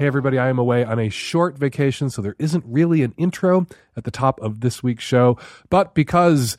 Hey, everybody, I am away on a short vacation, so there isn't really an intro at the top of this week's show. But because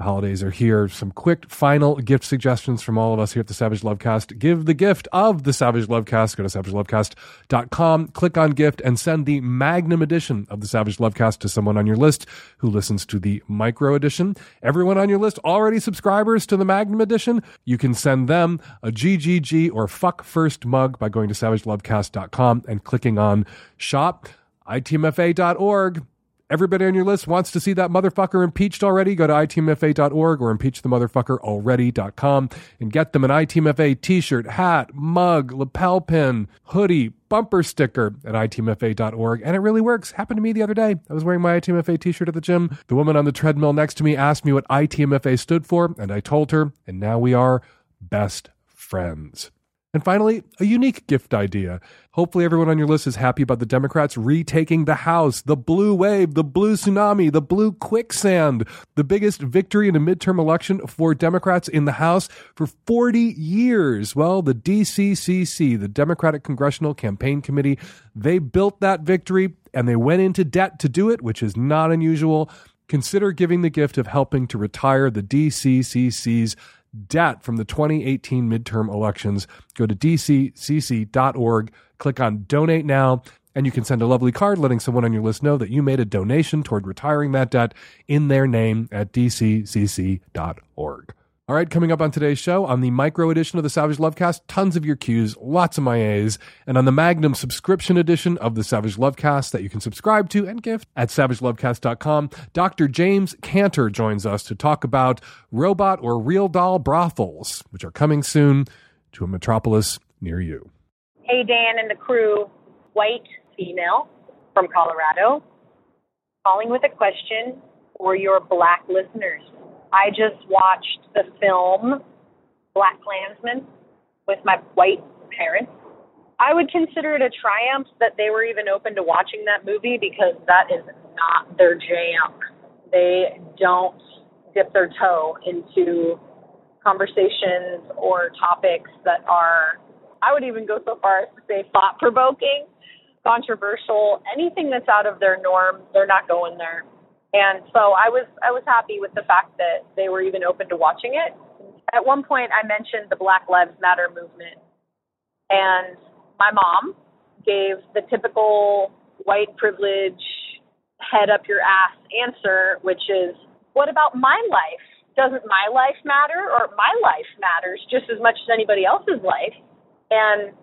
the holidays are here, some quick final gift suggestions from all of us here at the Savage Lovecast. Give the gift of the Savage Lovecast. Go to savagelovecast.com, click on gift, and send the Magnum edition of the Savage Lovecast to someone on your list who listens to the Micro edition. Everyone on your list already subscribers to the Magnum edition. You can send them a GGG or fuck first mug by going to savagelovecast.com and clicking on shop. ITMFA.org. Everybody on your list wants to see that motherfucker impeached already. Go to itmfa.org or impeachthemotherfuckeralready.com and get them an ITMFA t shirt, hat, mug, lapel pin, hoodie, bumper sticker at itmfa.org. And it really works. Happened to me the other day. I was wearing my ITMFA t shirt at the gym. The woman on the treadmill next to me asked me what ITMFA stood for, and I told her, and now we are best friends. And finally, a unique gift idea. Hopefully, everyone on your list is happy about the Democrats retaking the House, the blue wave, the blue tsunami, the blue quicksand, the biggest victory in a midterm election for Democrats in the House for 40 years. Well, the DCCC, the Democratic Congressional Campaign Committee, they built that victory and they went into debt to do it, which is not unusual. Consider giving the gift of helping to retire the DCCC's debt from the 2018 midterm elections. Go to dccc.org, click on donate now, and you can send a lovely card letting someone on your list know that you made a donation toward retiring that debt in their name at dccc.org. All right, coming up on today's show, on the micro edition of the Savage Lovecast, tons of your cues, lots of my A's, and on the Magnum subscription edition of the Savage Lovecast that you can subscribe to and gift at savagelovecast.com, Dr. James Cantor joins us to talk about robot or real doll brothels, which are coming soon to a metropolis near you. Hey, Dan and the crew, white female from Colorado, calling with a question for your black listeners. I just watched the film Black Klansman with my white parents. I would consider it a triumph that they were even open to watching that movie because that is not their jam. They don't dip their toe into conversations or topics that are, I would even go so far as to say, thought provoking, controversial, anything that's out of their norm, they're not going there. And so I was I was happy with the fact that they were even open to watching it. At one point I mentioned the Black Lives Matter movement and my mom gave the typical white privilege head up your ass answer, which is, What about my life? Doesn't my life matter? Or my life matters just as much as anybody else's life. And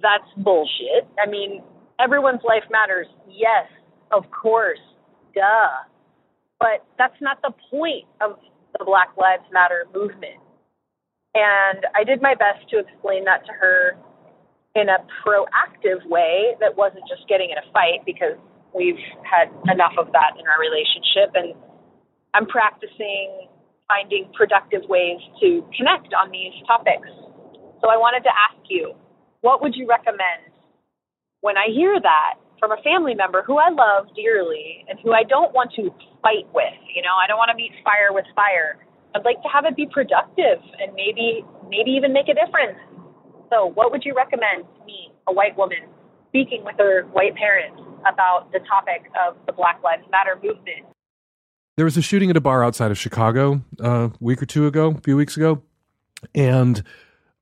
that's bullshit. I mean, everyone's life matters. Yes, of course. Duh but that's not the point of the Black Lives Matter movement. And I did my best to explain that to her in a proactive way that wasn't just getting in a fight because we've had enough of that in our relationship. And I'm practicing finding productive ways to connect on these topics. So I wanted to ask you, what would you recommend when I hear that from a family member who I love dearly and who I don't want to fight with. You know, I don't want to meet fire with fire. I'd like to have it be productive and maybe maybe even make a difference. So, what would you recommend to me, a white woman, speaking with her white parents about the topic of the Black Lives Matter movement? There was a shooting at a bar outside of Chicago uh, a week or two ago, a few weeks ago, and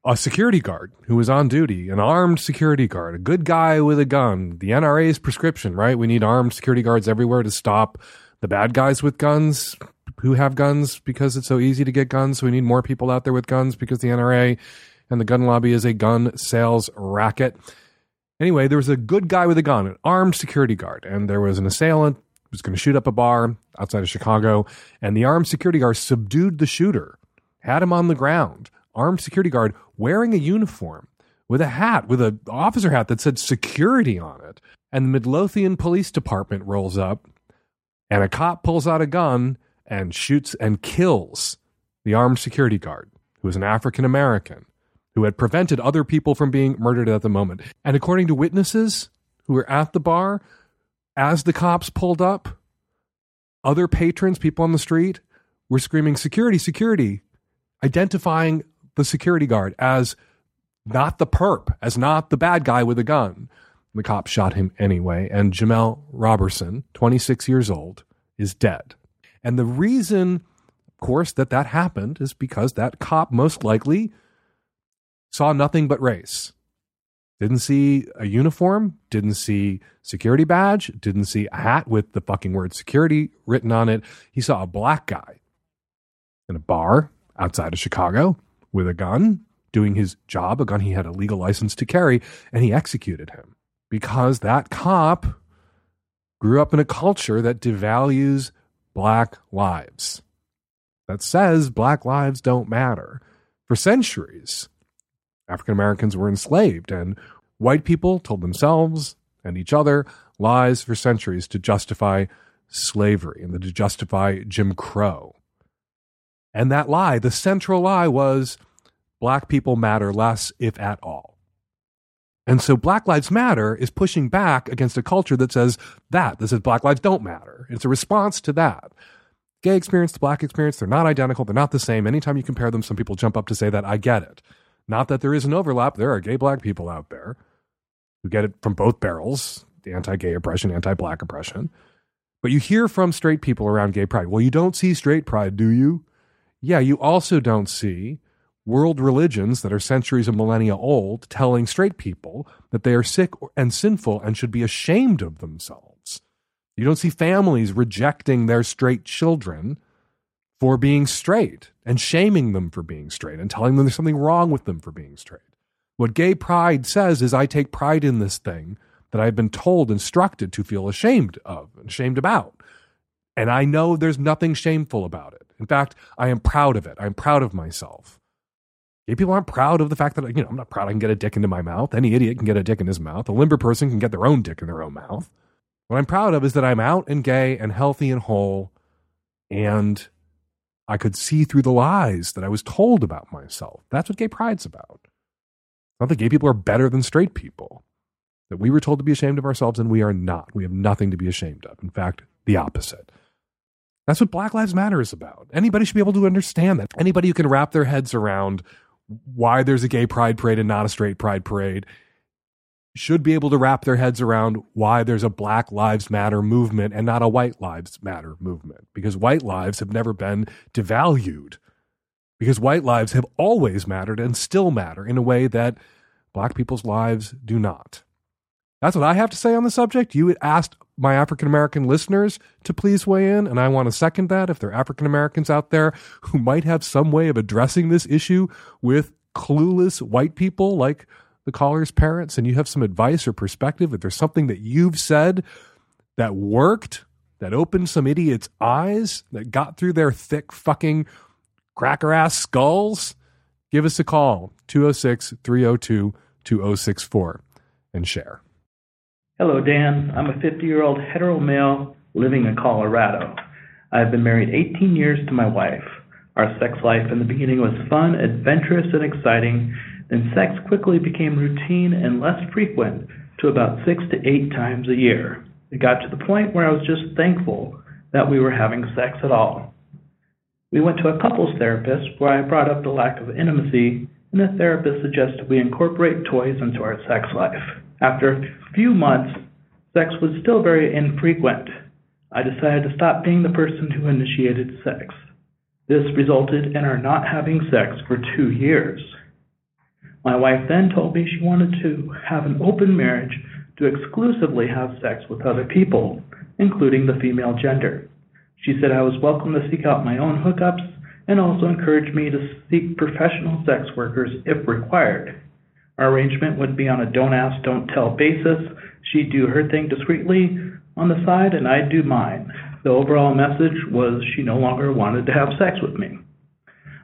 a security guard who was on duty, an armed security guard, a good guy with a gun, the NRA's prescription, right? We need armed security guards everywhere to stop the bad guys with guns who have guns because it's so easy to get guns. So we need more people out there with guns because the NRA and the gun lobby is a gun sales racket. Anyway, there was a good guy with a gun, an armed security guard, and there was an assailant who was going to shoot up a bar outside of Chicago, and the armed security guard subdued the shooter, had him on the ground. Armed security guard wearing a uniform with a hat, with an officer hat that said security on it. And the Midlothian Police Department rolls up And a cop pulls out a gun and shoots and kills the armed security guard, who is an African American, who had prevented other people from being murdered at the moment. And according to witnesses who were at the bar, as the cops pulled up, other patrons, people on the street, were screaming, Security, security, identifying the security guard as not the perp, as not the bad guy with a gun. The cop shot him anyway, and Jemel Roberson, 26 years old, is dead. And the reason, of course, that that happened is because that cop most likely saw nothing but race. Didn't see a uniform, didn't see security badge, didn't see a hat with the fucking word security written on it. He saw a black guy in a bar outside of Chicago with a gun doing his job, a gun he had a legal license to carry, and he executed him because that cop grew up in a culture that devalues black lives, that says black lives don't matter. For centuries, African Americans were enslaved, and white people told themselves and each other lies for centuries to justify slavery and to justify Jim Crow. And that lie, the central lie, was black people matter less, if at all. And so Black Lives Matter is pushing back against a culture that says that, that says Black lives don't matter. It's a response to that. Gay experience, the black experience, they're not identical, they're not the same. Anytime you compare them, some people jump up to say that. I get it. Not that there is an overlap. There are gay black people out there who get it from both barrels the anti gay oppression, anti black oppression. But you hear from straight people around gay pride. Well, you don't see straight pride, do you? Yeah, you also don't see world religions that are centuries and millennia old telling straight people that they are sick and sinful and should be ashamed of themselves. You don't see families rejecting their straight children for being straight and shaming them for being straight and telling them there's something wrong with them for being straight. What gay pride says is, I take pride in this thing that I've been told, instructed to feel ashamed of and ashamed about. And I know there's nothing shameful about it. In fact, I am proud of it. I'm proud of myself. Gay people aren't proud of the fact that, you know, I'm not proud I can get a dick into my mouth. Any idiot can get a dick in his mouth. A limber person can get their own dick in their own mouth. What I'm proud of is that I'm out and gay and healthy and whole, and I could see through the lies that I was told about myself. That's what gay pride's about. Not that gay people are better than straight people. That we were told to be ashamed of ourselves, and we are not. We have nothing to be ashamed of. In fact, the opposite. That's what Black Lives Matter is about. Anybody should be able to understand that. Anybody who can wrap their heads around why there's a gay pride parade and not a straight pride parade should be able to wrap their heads around why there's a Black Lives Matter movement and not a White Lives Matter movement. Because white lives have never been devalued. Because white lives have always mattered and still matter in a way that black people's lives do not. That's what I have to say on the subject. You asked my African American listeners to please weigh in, and I want to second that. If there are African Americans out there who might have some way of addressing this issue with clueless white people like the caller's parents, and you have some advice or perspective, if there's something that you've said that worked, that opened some idiots' eyes, that got through their thick fucking cracker ass skulls, give us a call 206 302 2064 and share. Hello, Dan. I'm a 50 year old hetero male living in Colorado. I've been married 18 years to my wife. Our sex life in the beginning was fun, adventurous, and exciting. Then sex quickly became routine and less frequent to about six to eight times a year. It got to the point where I was just thankful that we were having sex at all. We went to a couples therapist where I brought up the lack of intimacy, and the therapist suggested we incorporate toys into our sex life. After a few months, sex was still very infrequent. I decided to stop being the person who initiated sex. This resulted in our not having sex for two years. My wife then told me she wanted to have an open marriage to exclusively have sex with other people, including the female gender. She said I was welcome to seek out my own hookups and also encouraged me to seek professional sex workers if required. Our arrangement would be on a don't ask, don't tell basis. She'd do her thing discreetly on the side, and I'd do mine. The overall message was she no longer wanted to have sex with me.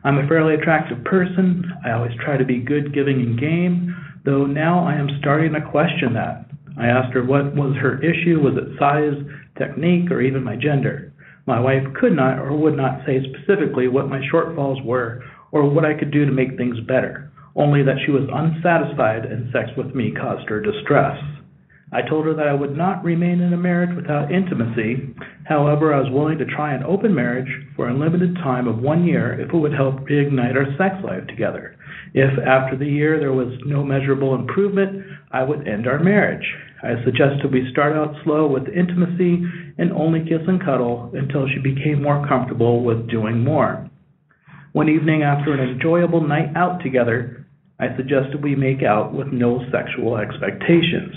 I'm a fairly attractive person. I always try to be good, giving, and game, though now I am starting to question that. I asked her what was her issue. Was it size, technique, or even my gender. My wife could not or would not say specifically what my shortfalls were or what I could do to make things better, only that she was unsatisfied and sex with me caused her distress. I told her that I would not remain in a marriage without intimacy. However, I was willing to try an open marriage for a limited time of one year if it would help reignite our sex life together. If after the year there was no measurable improvement, I would end our marriage. I suggested we start out slow with intimacy and only kiss and cuddle until she became more comfortable with doing more. One evening after an enjoyable night out together, I suggested we make out with no sexual expectations.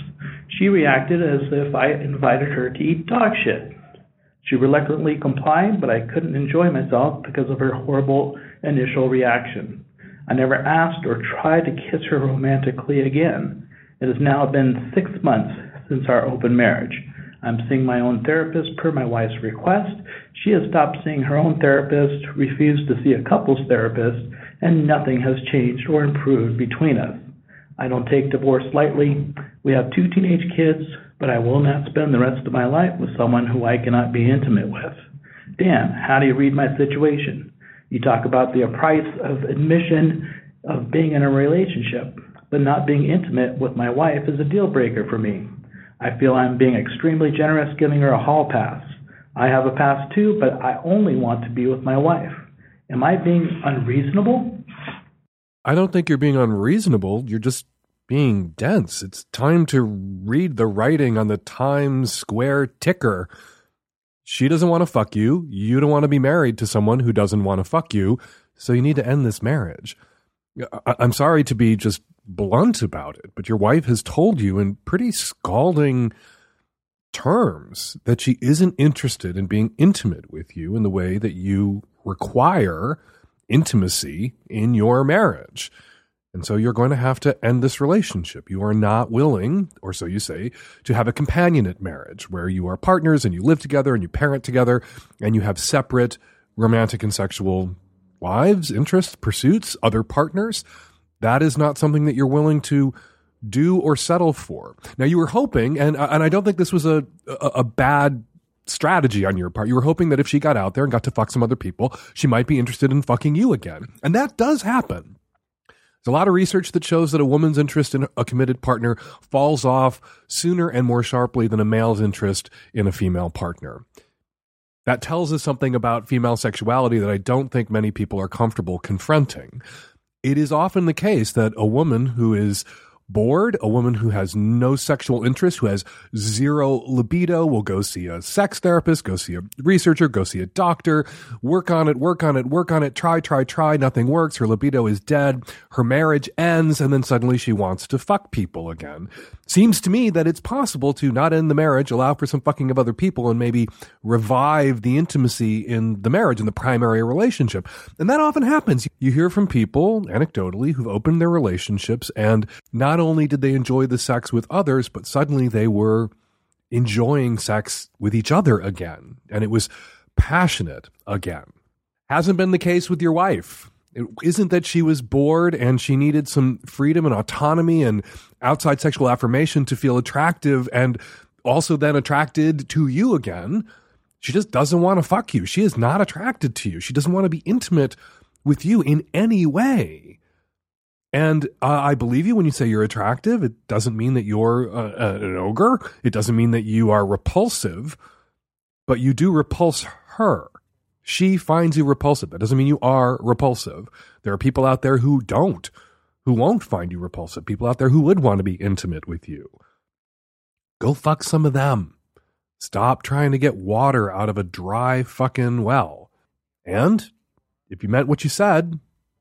She reacted as if I invited her to eat dog shit. She reluctantly complied, but I couldn't enjoy myself because of her horrible initial reaction. I never asked or tried to kiss her romantically again. It has now been six months since our open marriage. I'm seeing my own therapist per my wife's request. She has stopped seeing her own therapist, refused to see a couples therapist, and nothing has changed or improved between us. I don't take divorce lightly. We have two teenage kids, but I will not spend the rest of my life with someone who I cannot be intimate with. Dan, how do you read my situation? You talk about the price of admission of being in a relationship, but not being intimate with my wife is a deal breaker for me. I feel I'm being extremely generous giving her a hall pass. I have a pass too, but I only want to be with my wife. Am I being unreasonable? I don't think you're being unreasonable. You're just being dense. It's time to read the writing on the Times Square ticker. She doesn't want to fuck you. You don't want to be married to someone who doesn't want to fuck you. So you need to end this marriage. I- I'm sorry to be just blunt about it, but your wife has told you in pretty scalding terms that she isn't interested in being intimate with you in the way that you require intimacy in your marriage. And so you're going to have to end this relationship. You are not willing, or so you say, to have a companionate marriage where you are partners and you live together and you parent together and you have separate romantic and sexual lives, interests, pursuits, other partners. That is not something that you're willing to do or settle for. Now you were hoping, and uh, and I don't think this was a a, a bad strategy on your part. You were hoping that if she got out there and got to fuck some other people, she might be interested in fucking you again. And that does happen. There's a lot of research that shows that a woman's interest in a committed partner falls off sooner and more sharply than a male's interest in a female partner. That tells us something about female sexuality that I don't think many people are comfortable confronting. It is often the case that a woman who is bored, a woman who has no sexual interest, who has zero libido, will go see a sex therapist, go see a researcher, go see a doctor, work on it, work on it, work on it, try, try, try, nothing works. Her libido is dead. Her marriage ends, and then suddenly she wants to fuck people again. Seems to me that it's possible to not end the marriage, allow for some fucking of other people, and maybe revive the intimacy in the marriage, in the primary relationship. And that often happens. You hear from people, anecdotally, who've opened their relationships, and not only did they enjoy the sex with others, but suddenly they were enjoying sex with each other again. And it was passionate again. Hasn't been the case with your wife. It isn't that she was bored and she needed some freedom and autonomy and outside sexual affirmation to feel attractive and also then attracted to you again. She just doesn't want to fuck you. She is not attracted to you. She doesn't want to be intimate with you in any way. And uh, I believe you when you say you're attractive. It doesn't mean that you're uh, uh, an ogre. It doesn't mean that you are repulsive, but you do repulse her. She finds you repulsive. That doesn't mean you are repulsive. There are people out there who don't, who won't find you repulsive. People out there who would want to be intimate with you. Go fuck some of them. Stop trying to get water out of a dry fucking well. And if you meant what you said,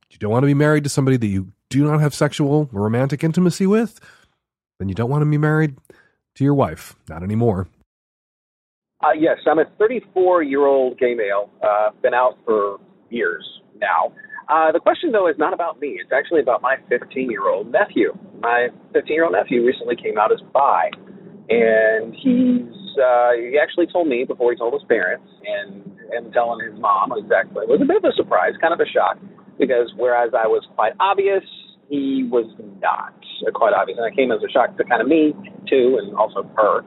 you don't want to be married to somebody that you do not have sexual or romantic intimacy with, then you don't want to be married to your wife. Not anymore. Uh, yes, I'm a 34 year old gay male. Uh, been out for years now. Uh, the question, though, is not about me. It's actually about my 15 year old nephew. My 15 year old nephew recently came out as bi. And he's, uh, he actually told me before he told his parents, and, and telling his mom exactly. It was a bit of a surprise, kind of a shock, because whereas I was quite obvious, he was not quite obvious. And it came as a shock to kind of me, too, and also her.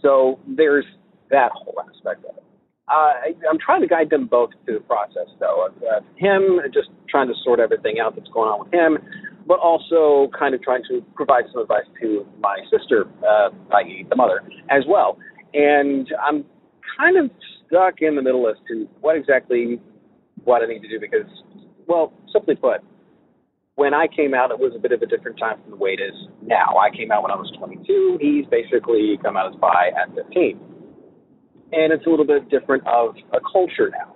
So there's that whole aspect of it. Uh, I, I'm trying to guide them both through the process, though. Of, uh, him just trying to sort everything out that's going on with him, but also kind of trying to provide some advice to my sister, uh, i.e., the mother, as well. And I'm kind of stuck in the middle as to what exactly what I need to do because, well, simply put, when I came out, it was a bit of a different time from the way it is now. I came out when I was 22. He's basically come out as bi at 15. And it's a little bit different of a culture now.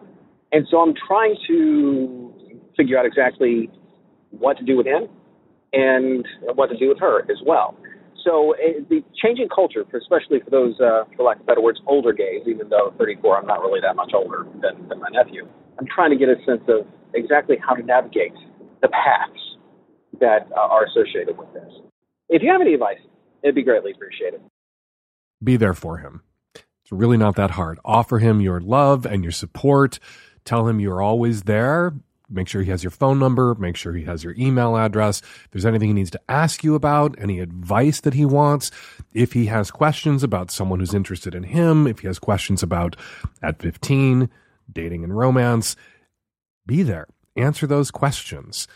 And so I'm trying to figure out exactly what to do with him and what to do with her as well. So uh, the changing culture, especially for those, uh, for lack of better words, older gays, even though 34, I'm not really that much older than, than my nephew. I'm trying to get a sense of exactly how to navigate the paths that uh, are associated with this. If you have any advice, it'd be greatly appreciated. Be there for him. It's really not that hard. Offer him your love and your support. Tell him you're always there. Make sure he has your phone number. Make sure he has your email address. If there's anything he needs to ask you about, any advice that he wants, if he has questions about someone who's interested in him, if he has questions about at 15, dating and romance, be there. Answer those questions.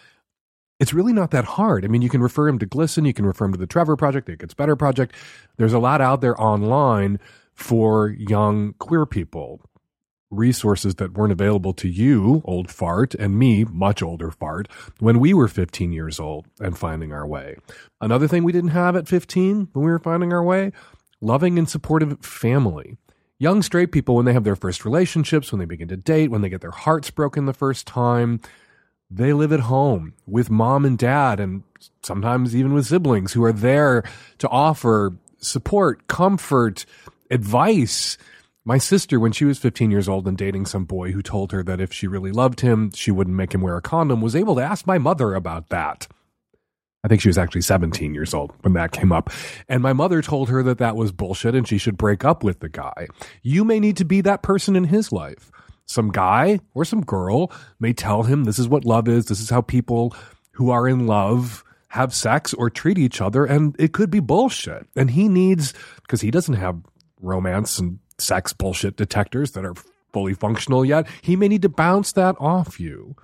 It's really not that hard. I mean, you can refer him to GLSEN, you can refer him to the Trevor Project, the It Gets Better Project. There's a lot out there online for young queer people. Resources that weren't available to you, old fart, and me, much older fart, when we were 15 years old and finding our way. Another thing we didn't have at 15 when we were finding our way loving and supportive family. Young straight people, when they have their first relationships, when they begin to date, when they get their hearts broken the first time, they live at home with mom and dad and sometimes even with siblings who are there to offer support, comfort, advice. My sister, when she was 15 years old and dating some boy who told her that if she really loved him, she wouldn't make him wear a condom, was able to ask my mother about that. I think she was actually 17 years old when that came up. And my mother told her that that was bullshit and she should break up with the guy. You may need to be that person in his life. Some guy or some girl may tell him this is what love is. This is how people who are in love have sex or treat each other. And it could be bullshit. And he needs, because he doesn't have romance and sex bullshit detectors that are fully functional yet, he may need to bounce that off you.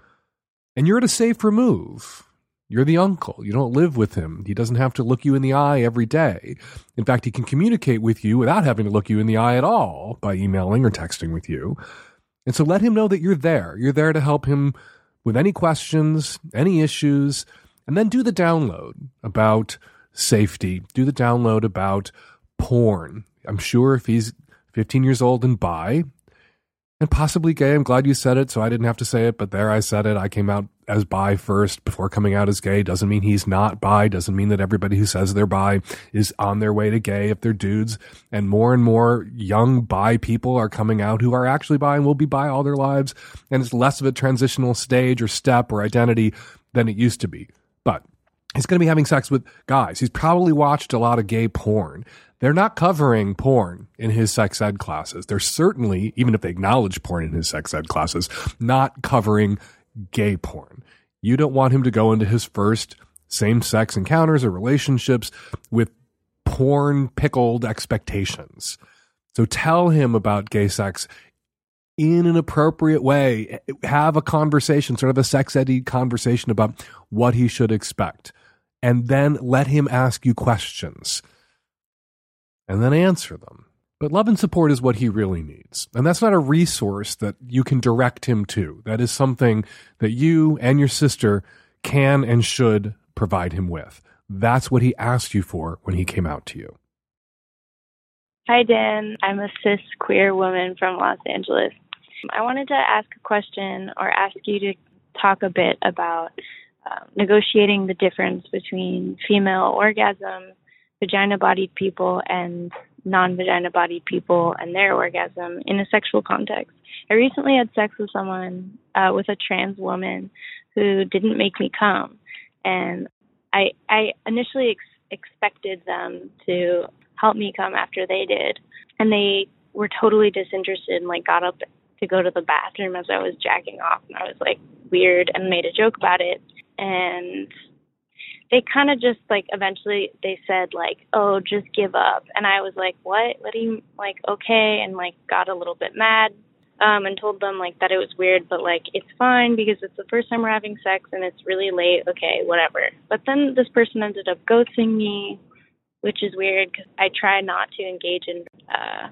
And you're at a safe remove you're the uncle. You don't live with him. He doesn't have to look you in the eye every day. In fact, he can communicate with you without having to look you in the eye at all by emailing or texting with you. And so let him know that you're there. You're there to help him with any questions, any issues, and then do the download about safety. Do the download about porn. I'm sure if he's 15 years old and bi, and possibly gay. I'm glad you said it, so I didn't have to say it, but there I said it. I came out as bi first before coming out as gay. Doesn't mean he's not bi. Doesn't mean that everybody who says they're bi is on their way to gay if they're dudes. And more and more young bi people are coming out who are actually bi and will be bi all their lives. And it's less of a transitional stage or step or identity than it used to be. But he's going to be having sex with guys. He's probably watched a lot of gay porn. They're not covering porn in his sex ed classes. They're certainly, even if they acknowledge porn in his sex ed classes, not covering gay porn. You don't want him to go into his first same sex encounters or relationships with porn pickled expectations. So tell him about gay sex in an appropriate way. Have a conversation, sort of a sex ed conversation about what he should expect. And then let him ask you questions and then answer them. But love and support is what he really needs. And that's not a resource that you can direct him to. That is something that you and your sister can and should provide him with. That's what he asked you for when he came out to you. Hi, Dan. I'm a cis queer woman from Los Angeles. I wanted to ask a question or ask you to talk a bit about uh, negotiating the difference between female orgasm vagina bodied people and non vagina bodied people and their orgasm in a sexual context. I recently had sex with someone, uh, with a trans woman who didn't make me come. And I, I initially ex- expected them to help me come after they did. And they were totally disinterested and like got up to go to the bathroom as I was jacking off. And I was like weird and made a joke about it. And they kind of just like eventually they said like, "Oh, just give up." And I was like, "What? What do you like okay?" and like got a little bit mad um and told them like that it was weird, but like it's fine because it's the first time we're having sex and it's really late. Okay, whatever. But then this person ended up ghosting me, which is weird cuz I try not to engage in uh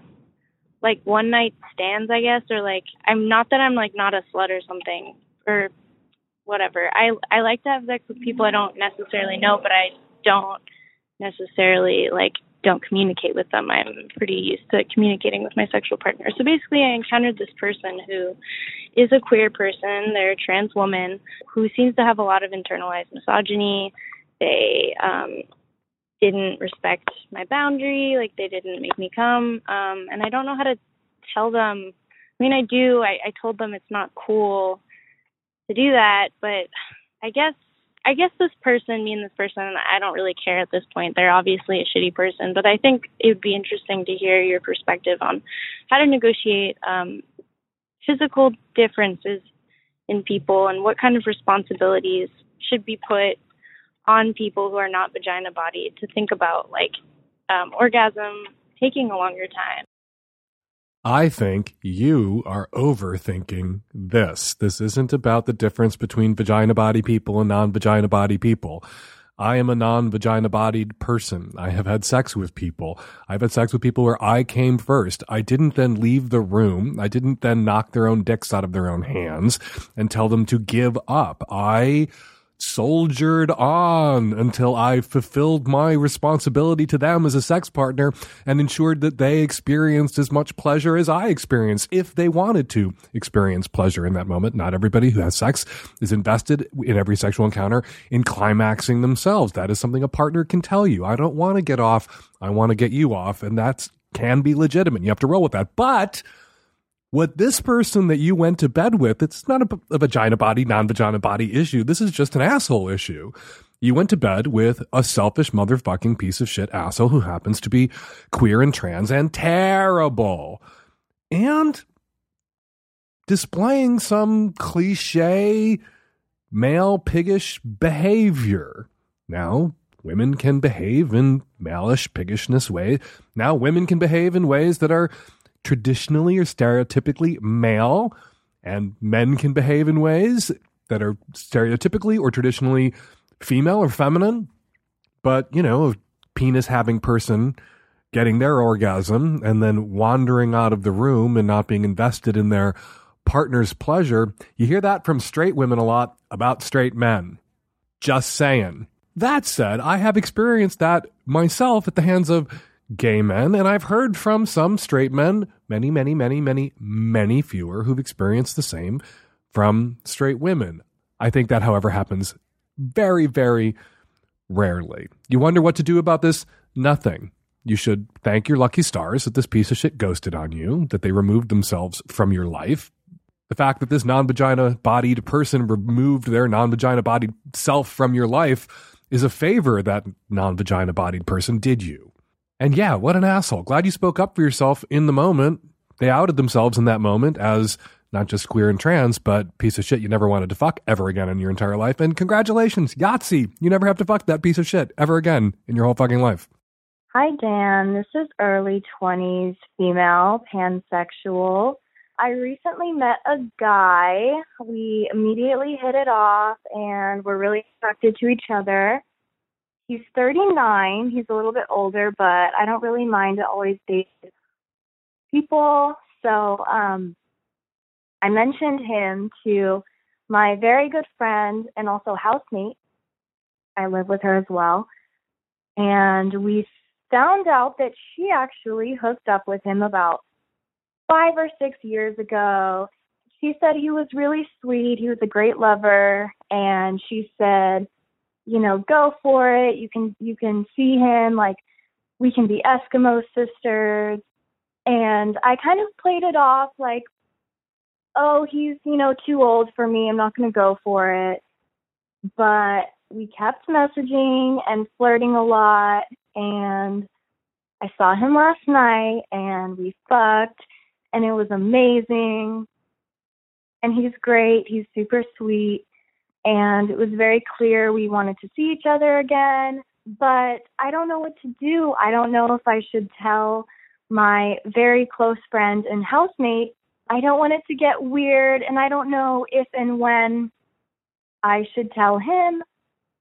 like one night stands, I guess, or like I'm not that I'm like not a slut or something or whatever. I I like to have sex with people I don't necessarily know, but I don't necessarily like don't communicate with them. I'm pretty used to communicating with my sexual partner. So basically, I encountered this person who is a queer person. They're a trans woman who seems to have a lot of internalized misogyny. They um, didn't respect my boundary, like they didn't make me come. Um, and I don't know how to tell them. I mean, I do. I, I told them it's not cool to do that, but I guess I guess this person, me and this person, I don't really care at this point. They're obviously a shitty person, but I think it would be interesting to hear your perspective on how to negotiate um, physical differences in people and what kind of responsibilities should be put on people who are not vagina body to think about like um, orgasm taking a longer time. I think you are overthinking this. This isn't about the difference between vagina body people and non vagina body people. I am a non vagina bodied person. I have had sex with people. I've had sex with people where I came first. I didn't then leave the room. I didn't then knock their own dicks out of their own hands and tell them to give up. I soldiered on until I fulfilled my responsibility to them as a sex partner and ensured that they experienced as much pleasure as I experienced if they wanted to experience pleasure in that moment. Not everybody who has sex is invested in every sexual encounter in climaxing themselves. That is something a partner can tell you. I don't want to get off. I want to get you off. And that can be legitimate. You have to roll with that. But what this person that you went to bed with, it's not a, a vagina body, non vagina body issue. This is just an asshole issue. You went to bed with a selfish motherfucking piece of shit asshole who happens to be queer and trans and terrible. And displaying some cliche male piggish behavior. Now, women can behave in malish piggishness way. Now, women can behave in ways that are traditionally or stereotypically male, and men can behave in ways that are stereotypically or traditionally female or feminine. But, you know, a penis having person getting their orgasm and then wandering out of the room and not being invested in their partner's pleasure, you hear that from straight women a lot about straight men. Just saying. That said, I have experienced that myself at the hands of gay men, and I've heard from some straight men, many, many, many, many, many fewer, who've experienced the same from straight women. I think that, however, happens very, very rarely. You wonder what to do about this? Nothing. You should thank your lucky stars that this piece of shit ghosted on you, that they removed themselves from your life. The fact that this non vagina bodied person removed their non vagina bodied self from your life is a favor that non vagina bodied person did you. And yeah, what an asshole. Glad you spoke up for yourself in the moment. They outed themselves in that moment as not just queer and trans, but piece of shit you never wanted to fuck ever again in your entire life. And congratulations, Yahtzee. You never have to fuck that piece of shit ever again in your whole fucking life. Hi, Dan. This is early 20s female, pansexual. I recently met a guy. We immediately hit it off and we're really attracted to each other. He's 39. He's a little bit older, but I don't really mind to always date people. So um, I mentioned him to my very good friend and also housemate. I live with her as well. And we found out that she actually hooked up with him about five or six years ago. She said he was really sweet. He was a great lover. And she said you know, go for it. You can you can see him like we can be Eskimo sisters. And I kind of played it off like, oh, he's, you know, too old for me. I'm not going to go for it. But we kept messaging and flirting a lot. And I saw him last night and we fucked and it was amazing. And he's great. He's super sweet. And it was very clear we wanted to see each other again. But I don't know what to do. I don't know if I should tell my very close friend and housemate. I don't want it to get weird, and I don't know if and when I should tell him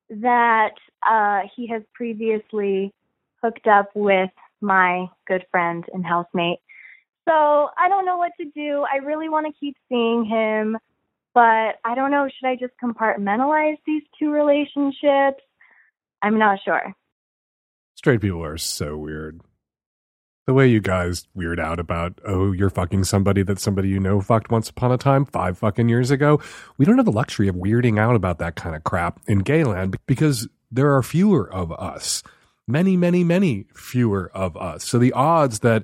that uh, he has previously hooked up with my good friend and housemate. So I don't know what to do. I really want to keep seeing him, but I don't know. Should I just compartmentalize these two relationships? I'm not sure. Straight people are so weird. The way you guys weird out about, oh, you're fucking somebody that somebody you know fucked once upon a time, five fucking years ago. We don't have the luxury of weirding out about that kind of crap in gayland because there are fewer of us. Many, many, many fewer of us. So the odds that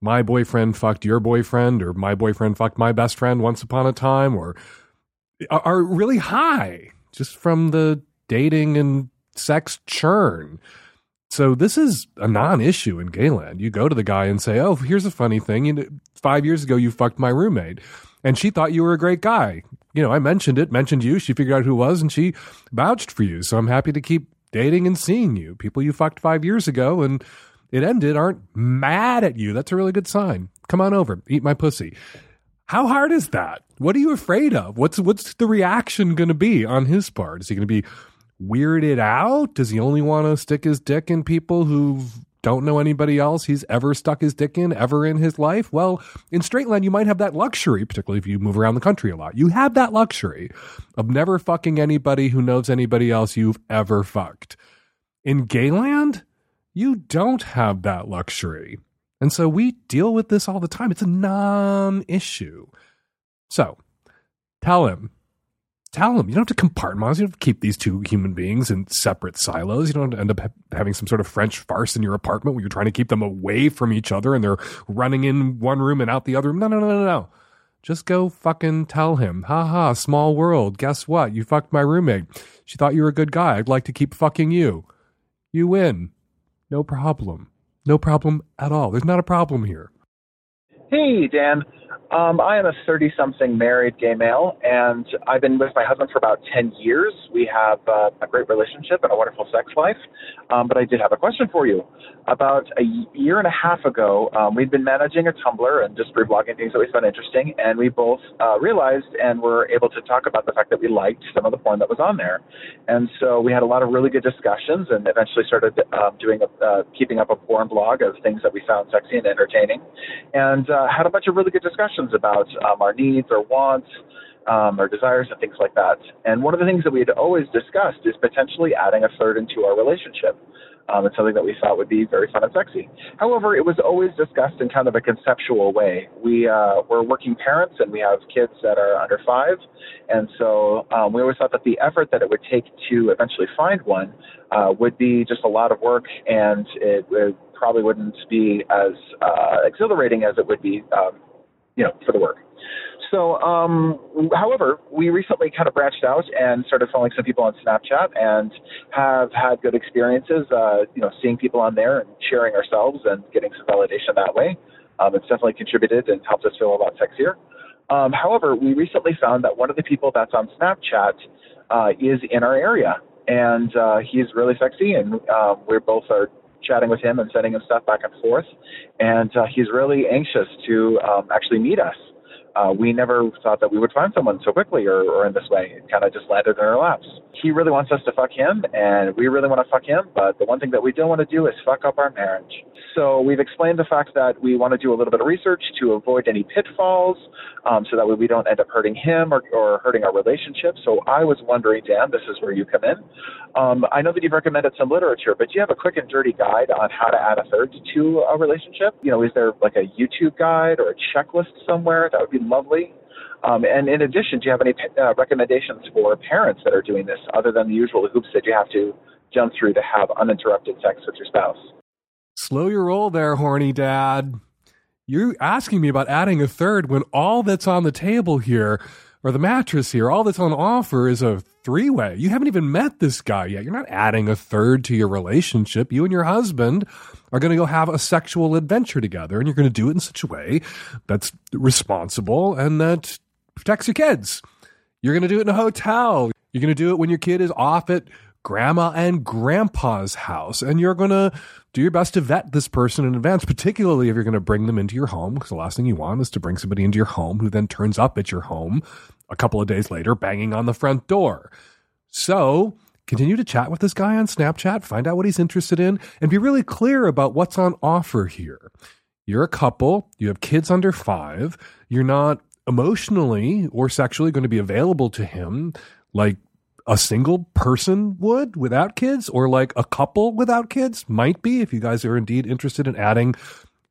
my boyfriend fucked your boyfriend or my boyfriend fucked my best friend once upon a time or are really high just from the dating and sex churn. So this is a non-issue in gayland. You go to the guy and say, "Oh, here's a funny thing. You know, five years ago, you fucked my roommate, and she thought you were a great guy. You know, I mentioned it, mentioned you. She figured out who was, and she vouched for you. So I'm happy to keep dating and seeing you. People you fucked five years ago and it ended aren't mad at you. That's a really good sign. Come on over, eat my pussy. How hard is that? What are you afraid of? What's what's the reaction going to be on his part? Is he going to be weirded out? Does he only want to stick his dick in people who don't know anybody else he's ever stuck his dick in ever in his life? Well, in straight line, you might have that luxury, particularly if you move around the country a lot. You have that luxury of never fucking anybody who knows anybody else you've ever fucked. In gayland, you don't have that luxury. And so we deal with this all the time. It's a non issue. So tell him tell him, You don't have to compartmentalize. You don't have to keep these two human beings in separate silos. You don't end up having some sort of French farce in your apartment where you're trying to keep them away from each other and they're running in one room and out the other. No, no, no, no, no. Just go fucking tell him. Ha ha, small world. Guess what? You fucked my roommate. She thought you were a good guy. I'd like to keep fucking you. You win. No problem. No problem at all. There's not a problem here. Hey, Dan. Um, I am a 30 something married gay male, and I've been with my husband for about 10 years. We have uh, a great relationship and a wonderful sex life. Um, but I did have a question for you. About a year and a half ago, um, we'd been managing a Tumblr and just reblogging things that we found interesting, and we both uh, realized and were able to talk about the fact that we liked some of the porn that was on there. And so we had a lot of really good discussions and eventually started um, doing a, uh, keeping up a porn blog of things that we found sexy and entertaining, and uh, had a bunch of really good discussions about um, our needs, our wants, um, our desires, and things like that. And one of the things that we had always discussed is potentially adding a third into our relationship. Um, it's something that we thought would be very fun and sexy. However, it was always discussed in kind of a conceptual way. We uh, we're working parents and we have kids that are under five, and so um, we always thought that the effort that it would take to eventually find one uh, would be just a lot of work, and it, it probably wouldn't be as uh, exhilarating as it would be um, you know, for the work. So, um, however, we recently kind of branched out and started following some people on Snapchat and have had good experiences, uh, you know, seeing people on there and sharing ourselves and getting some validation that way. Um, it's definitely contributed and helped us feel a lot sexier. Um, however, we recently found that one of the people that's on Snapchat uh, is in our area, and uh, he's really sexy, and uh, we're both are chatting with him and sending him stuff back and forth. And uh, he's really anxious to um, actually meet us. Uh, we never thought that we would find someone so quickly or, or in this way. It kind of just landed in our laps. He really wants us to fuck him, and we really want to fuck him, but the one thing that we don't want to do is fuck up our marriage. So we've explained the fact that we want to do a little bit of research to avoid any pitfalls, um, so that way we don't end up hurting him or, or hurting our relationship. So I was wondering, Dan, this is where you come in. Um, I know that you've recommended some literature, but do you have a quick and dirty guide on how to add a third to a relationship? You know, is there like a YouTube guide or a checklist somewhere? That would be lovely. Um, and in addition, do you have any uh, recommendations for parents that are doing this other than the usual hoops that you have to jump through to have uninterrupted sex with your spouse? Slow your roll there, horny dad. You're asking me about adding a third when all that's on the table here, or the mattress here, all that's on offer is a three way. You haven't even met this guy yet. You're not adding a third to your relationship. You and your husband are going to go have a sexual adventure together, and you're going to do it in such a way that's responsible and that protects your kids. You're going to do it in a hotel. You're going to do it when your kid is off at grandma and grandpa's house. And you're going to do your best to vet this person in advance, particularly if you're going to bring them into your home, because the last thing you want is to bring somebody into your home who then turns up at your home a couple of days later, banging on the front door. So continue to chat with this guy on Snapchat, find out what he's interested in, and be really clear about what's on offer here. You're a couple, you have kids under five, you're not emotionally or sexually going to be available to him like a single person would without kids or like a couple without kids might be if you guys are indeed interested in adding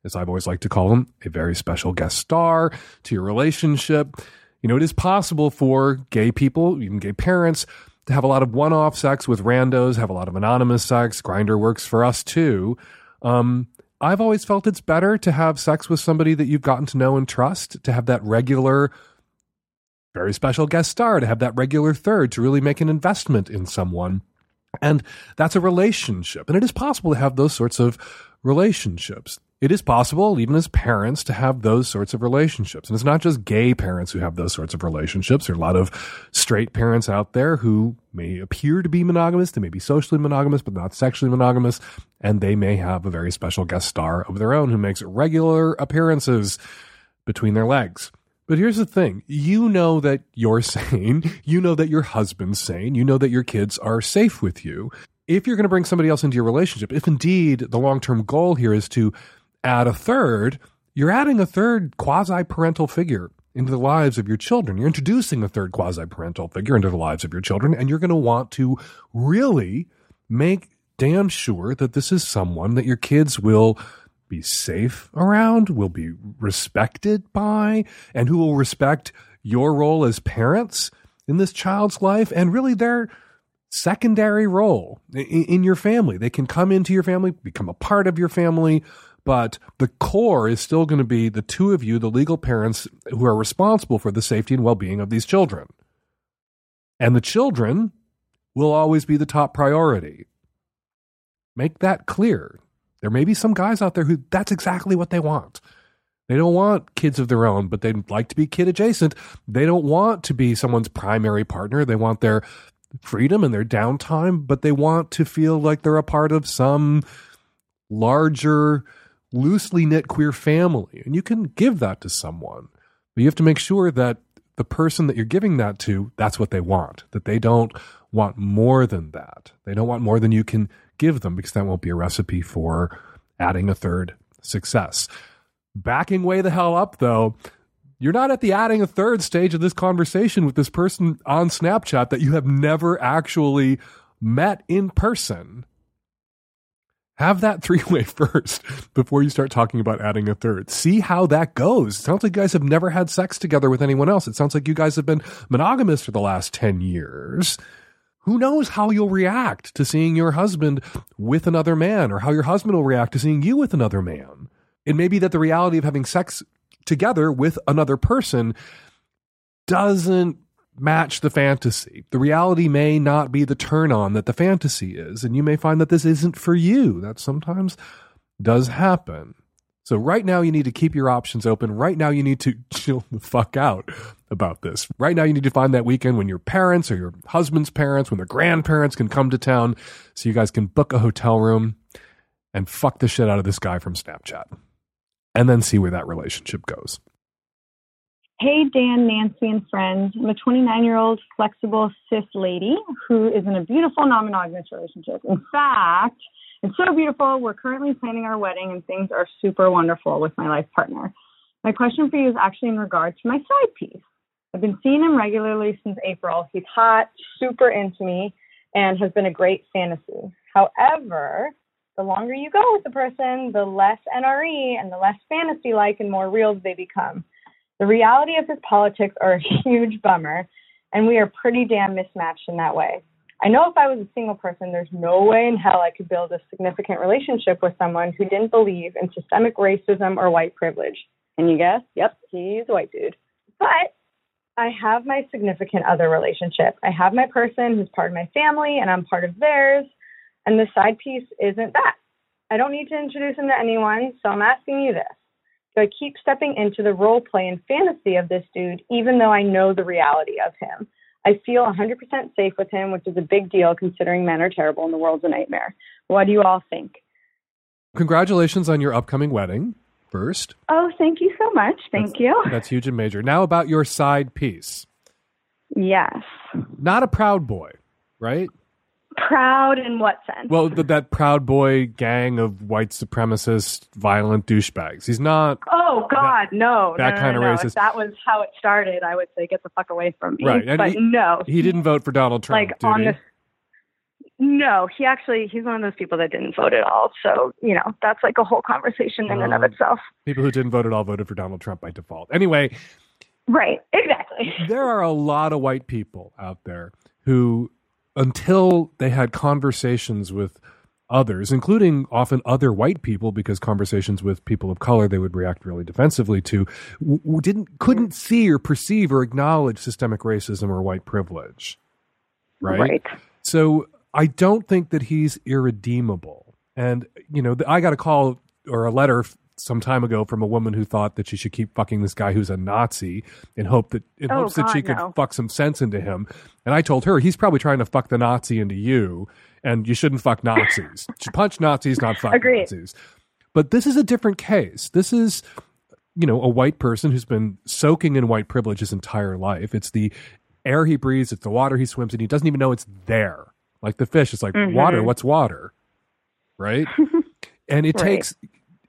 as I've always liked to call them a very special guest star to your relationship. You know it is possible for gay people even gay parents to have a lot of one-off sex with randos have a lot of anonymous sex. Grindr works for us too. Um, I've always felt it's better to have sex with somebody that you've gotten to know and trust to have that regular very special guest star to have that regular third to really make an investment in someone. And that's a relationship. And it is possible to have those sorts of relationships. It is possible, even as parents, to have those sorts of relationships. And it's not just gay parents who have those sorts of relationships. There are a lot of straight parents out there who may appear to be monogamous. They may be socially monogamous, but not sexually monogamous. And they may have a very special guest star of their own who makes regular appearances between their legs. But here's the thing you know that you're sane. You know that your husband's sane. You know that your kids are safe with you. If you're going to bring somebody else into your relationship, if indeed the long term goal here is to add a third, you're adding a third quasi parental figure into the lives of your children. You're introducing a third quasi parental figure into the lives of your children, and you're going to want to really make damn sure that this is someone that your kids will be safe around, will be respected by, and who will respect your role as parents in this child's life and really their secondary role in, your family. They can come into your family, become a part of your family, but the core is still going to be the two of you, the legal parents who are responsible for the safety and well being of these children. And the children will always be the top priority. Make that clear. There may be some guys out there who that's exactly what they want. They don't want kids of their own, but they'd like to be kid adjacent. They don't want to be someone's primary partner. They want their freedom and their downtime, but they want to feel like they're a part of some larger, loosely knit queer family. And you can give that to someone, but you have to make sure that the person that you're giving that to, that's what they want, that they don't want more than that. They don't want more than you can give them because that won't be a recipe for adding a third success. Backing way the hell up, though, you're not at the adding a third stage of this conversation with this person on Snapchat that you have never actually met in person. Have that three way first before you start talking about adding a third. See how that goes. It sounds like you guys have never had sex together with anyone else. It sounds like you guys have been monogamous for the last 10 years who knows how you'll react to seeing your husband with another man or how your husband will react to seeing you with another man. It may be that the reality of having sex together with another person doesn't match the fantasy. The reality may not be the turn on that the fantasy is, and you may find that this isn't for you. That sometimes does happen. So right now you need to keep your options open. Right now you need to chill the fuck out about this. Right now you need to find that weekend when your parents or your husband's parents, when their grandparents can come to town so you guys can book a hotel room and fuck the shit out of this guy from Snapchat. And then see where that relationship goes. Hey, Dan, Nancy, and friends. I'm a 29 year old flexible cis lady who is in a beautiful non monogamous relationship. In fact, it's so beautiful. We're currently planning our wedding and things are super wonderful with my life partner. My question for you is actually in regard to my side piece. I've been seeing him regularly since April. He's hot, super into me, and has been a great fantasy. However, the longer you go with the person, the less NRE and the less fantasy like and more real they become. The reality of his politics are a huge bummer, and we are pretty damn mismatched in that way. I know if I was a single person, there's no way in hell I could build a significant relationship with someone who didn't believe in systemic racism or white privilege. Can you guess? Yep, he's a white dude. But I have my significant other relationship. I have my person who's part of my family and I'm part of theirs. And the side piece isn't that. I don't need to introduce him to anyone, so I'm asking you this. Do I keep stepping into the role play and fantasy of this dude, even though I know the reality of him? I feel 100% safe with him, which is a big deal considering men are terrible and the world's a nightmare. What do you all think? Congratulations on your upcoming wedding, first. Oh, thank you so much. Thank you. That's huge and major. Now, about your side piece. Yes. Not a proud boy, right? Proud in what sense? Well, th- that proud boy gang of white supremacist, violent douchebags. He's not. Oh God, no, that no, no, kind of no. racist. If that was how it started, I would say get the fuck away from me. Right, and but he- no, He didn't vote for Donald Trump, like on he? the. No, he actually he's one of those people that didn't vote at all. So you know that's like a whole conversation in and of Um, itself. People who didn't vote at all voted for Donald Trump by default. Anyway, Right, exactly. there are a lot of white people out there who, until they had conversations with others, including often other white people, because conversations with people of color they would react really defensively to, w- didn't couldn't see or perceive or acknowledge systemic racism or white privilege. Right. Right. So I don't think that he's irredeemable. And you know, I got a call or a letter some time ago from a woman who thought that she should keep fucking this guy who's a Nazi in hope that in Oh, hopes that she God, could fuck some sense into him. And I told her he's probably trying to fuck the Nazi into you, and you shouldn't fuck Nazis. punch Nazis, not fuck Agreed. Nazis. But this is a different case. This is you know, a white person who's been soaking in white privilege his entire life. It's the air he breathes, it's the water he swims in. He doesn't even know it's there. Like the fish, it's like Mhm. water. What's water? Right? and it Right. takes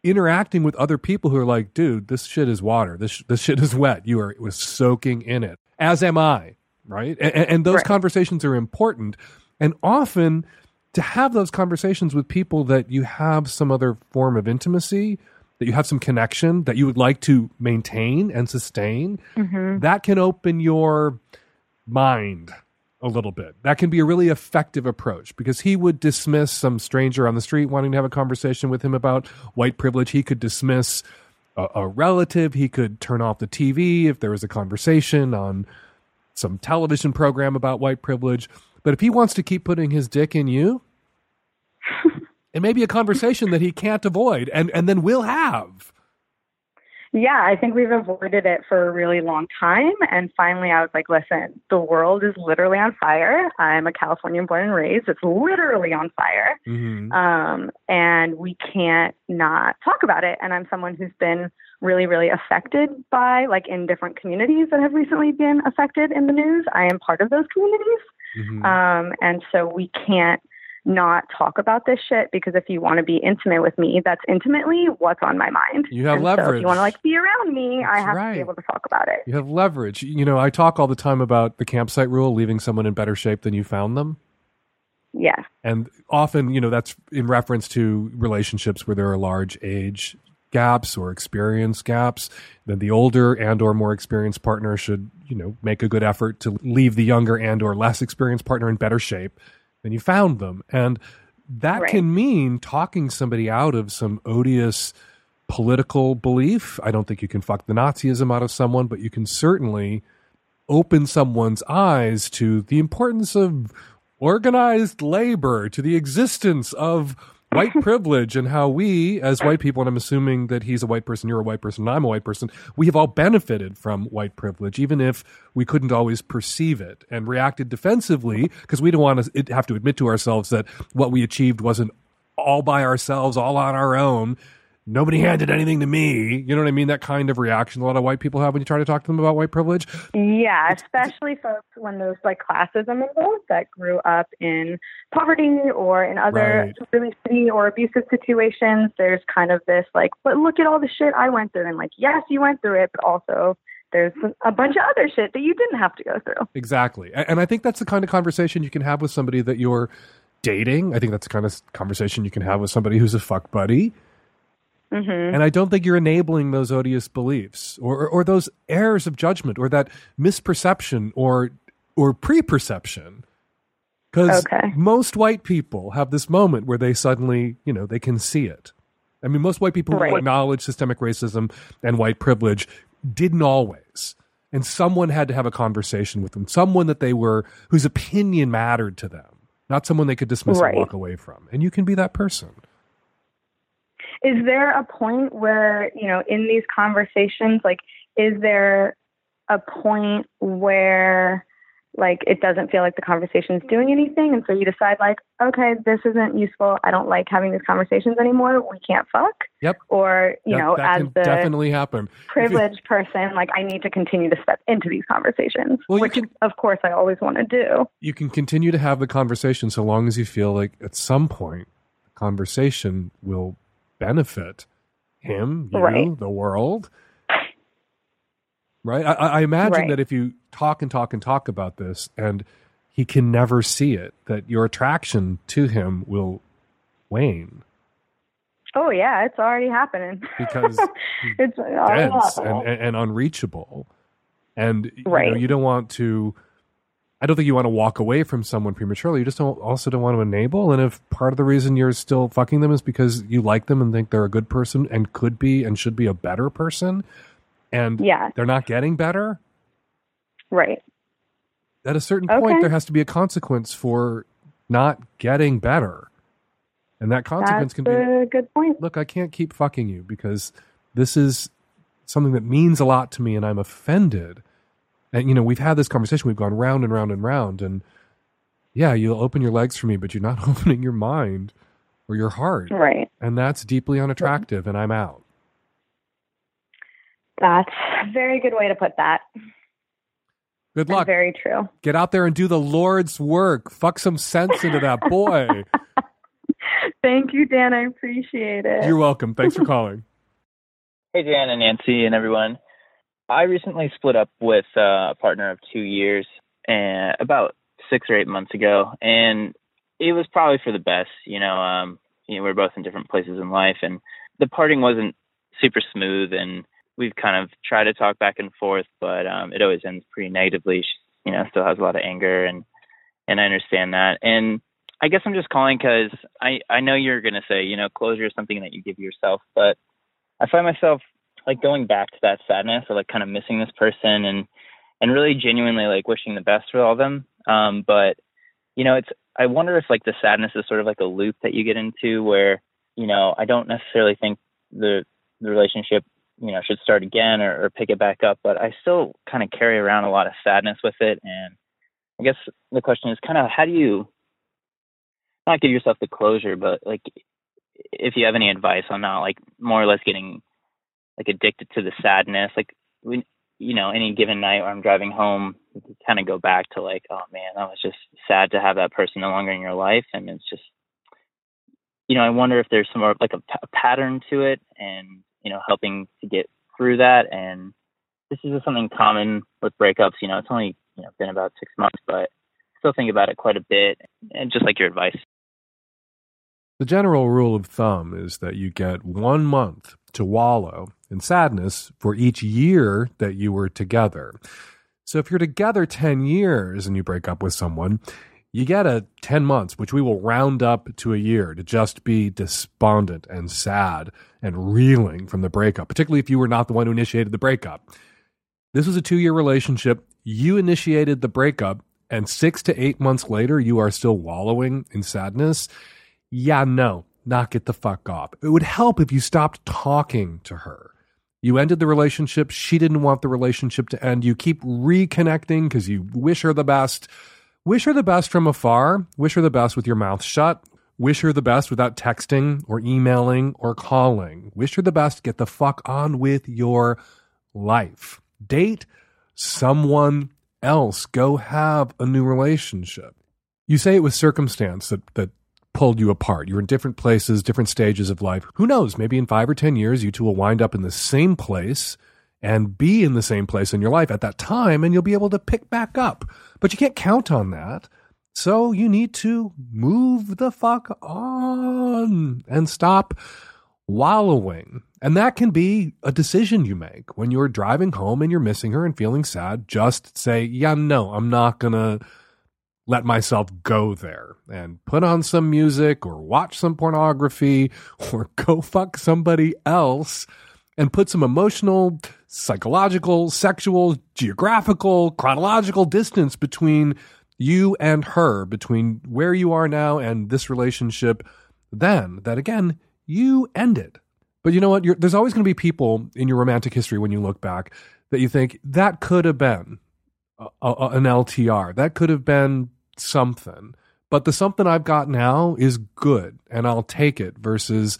interacting with other people who are like, dude, this shit is water. This this shit is wet. You are was soaking in it. As am I. Right? And, and those Right. conversations are important. And often to have those conversations with people that you have some other form of intimacy, that you have some connection that you would like to maintain and sustain, Mhm. that can open your mind a little bit. That can be a really effective approach because he would dismiss some stranger on the street wanting to have a conversation with him about white privilege. He could dismiss a, a relative. He could turn off the TV if there was a conversation on some television program about white privilege. But if he wants to keep putting his dick in you, it may be a conversation that he can't avoid and, and then will have. Yeah, I think we've avoided it for a really long time. And finally, I was like, listen, the world is literally on fire. I'm a Californian born and raised. It's literally on fire. Mm-hmm. Um, and we can't not talk about it. And I'm someone who's been really, really affected by, like, in different communities that have recently been affected in the news. I am part of those communities. Mm-hmm. Um, and so we can't not talk about this shit because if you want to be intimate with me, that's intimately what's on my mind. You have and So if you want to like be around me, I That's have to be able to talk about it. You have leverage. You know, I talk all the time about the campsite rule, leaving someone in better shape than you found them. Yeah. And often, you know, that's in reference to relationships where there are large age gaps or experience gaps. Then the older and or more experienced partner should, you know, make a good effort to leave the younger and or less experienced partner in better shape than you found them. And that Right. can mean talking somebody out of some odious political belief. I don't think you can fuck the Nazism out of someone, but you can certainly open someone's eyes to the importance of organized labor, to the existence of white privilege, and how we, as white people, and I'm assuming that he's a white person, you're a white person, and I'm a white person, we have all benefited from white privilege, even if we couldn't always perceive it and reacted defensively because we don't want to have to admit to ourselves that what we achieved wasn't all by ourselves, all on our own. Nobody handed anything to me. You know what I mean? That kind of reaction a lot of white people have when you try to talk to them about white privilege. Yeah, especially folks when there's like classism involved that grew up in poverty or in other Right. really shitty or abusive situations. There's kind of this like, but look at all the shit I went through. And like, yes, you went through it, but also there's a bunch of other shit that you didn't have to go through. Exactly. And I think that's the kind of conversation you can have with somebody that you're dating. I think that's the kind of conversation you can have with somebody who's a fuck buddy. Mm-hmm. And I don't think you're enabling those odious beliefs or, or, or those errors of judgment or that misperception or or preperception. Because Okay. most white people have this moment where they suddenly, you know, they can see it. I mean, most white people who acknowledge systemic racism and white privilege didn't always. And someone had to have a conversation with them, someone that they were, whose opinion mattered to them, not someone they could dismiss Right. and walk away from. And you can be that person. Is there a point where you know in these conversations like is there a point where like it doesn't feel like the conversation's doing anything and so you decide like okay this isn't useful. I don't like having these conversations anymore. We can't fuck. Yep. or you That- know as the definitely happen. privileged person like i need to continue to step into these conversations Well, which of course i always want to do. You can continue to have the conversation so long as you feel like at some point the conversation will benefit him, you, Right. the world. Right? I, I imagine Right. that if you talk and talk and talk about this and he can never see it, that your attraction to him will wane oh yeah it's already happening because it's dense and, and, and unreachable. And you, know, Right. you don't want to. I don't think you want to walk away from someone prematurely. You just don't also don't want to enable. And if part of the reason you're still fucking them is because you like them and think they're a good person and could be and should be a better person, and Yeah. they're not getting better, right at a certain Okay. point there has to be a consequence for not getting better. And that consequence that's can be a good point look, I can't keep fucking you because this is something that means a lot to me and I'm offended. And, you know, we've had this conversation. We've gone round and round and round. And yeah, you'll open your legs for me, but you're not opening your mind or your heart. right And that's deeply unattractive. And I'm out. that's a very good way to put that Good and luck. very true Get out there and do the Lord's work. Fuck some sense into that boy. thank you dan i appreciate it You're welcome. Thanks for calling. Hey, Dan and Nancy and everyone. I recently split up with a partner of two years and about six or eight months ago, and it was probably for the best. You know, um, you know, we are both in different places in life, and the parting wasn't super smooth, and we've kind of tried to talk back and forth, but um, it always ends pretty negatively. She, you know, still has a lot of anger, and and I understand that, and I guess I'm just calling because I I know you're gonna say, you know, closure is something that you give yourself, but I find myself like going back to that sadness or like kind of missing this person and and really genuinely like wishing the best for all of them. Um, but you know, it's I wonder if like the sadness is sort of like a loop that you get into where you know I don't necessarily think the the relationship you know should start again or, or pick it back up, but I still kind of carry around a lot of sadness with it. And I guess the question is kind of how do you not give yourself the closure, but like if you have any advice on not like more or less getting like addicted to the sadness like when you know any given night where i'm driving home you kind of go back to like oh man that was just sad to have that person no longer in your life. And it's just you know i wonder if there's some more like a, pattern to it and you know helping to get through that. And this is something common with breakups you know it's only you know been about six months but still think about it quite a bit. And just like your advice The general rule of thumb is that you get one month to wallow in sadness for each year that you were together. So if you're together 10 years and you break up with someone, you get a 10 months, which we will round up to a year to just be despondent and sad and reeling from the breakup, particularly if you were not the one who initiated the breakup. This was a two year relationship. You initiated the breakup, and six to eight months later, you are still wallowing in sadness. Yeah, no, knock it the fuck off. It would help if you stopped talking to her. You ended the relationship. She didn't want the relationship to end. You keep reconnecting because you wish her the best. Wish her the best from afar. Wish her the best with your mouth shut. Wish her the best without texting or emailing or calling. Wish her the best. Get the fuck on with your life. Date someone else. Go have a new relationship. You say it was circumstance that, that pulled you apart. You're in different places, different stages of life. Who knows? Maybe in five or 10 years, you two will wind up in the same place and be in the same place in your life at that time, and you'll be able to pick back up. But you can't count on that. So you need to move the fuck on and stop wallowing. And that can be a decision you make when you're driving home and you're missing her and feeling sad. Just say, yeah, no, I'm not going to let myself go there and put on some music or watch some pornography or go fuck somebody else and put some emotional, psychological, sexual, geographical, chronological distance between you and her, between where you are now and this relationship then, that again, you ended. But you know what? You're, there's always going to be people in your romantic history when you look back that you think that could have been a, a, an LTR. That could have been something. But the something I've got now is good and I'll take it versus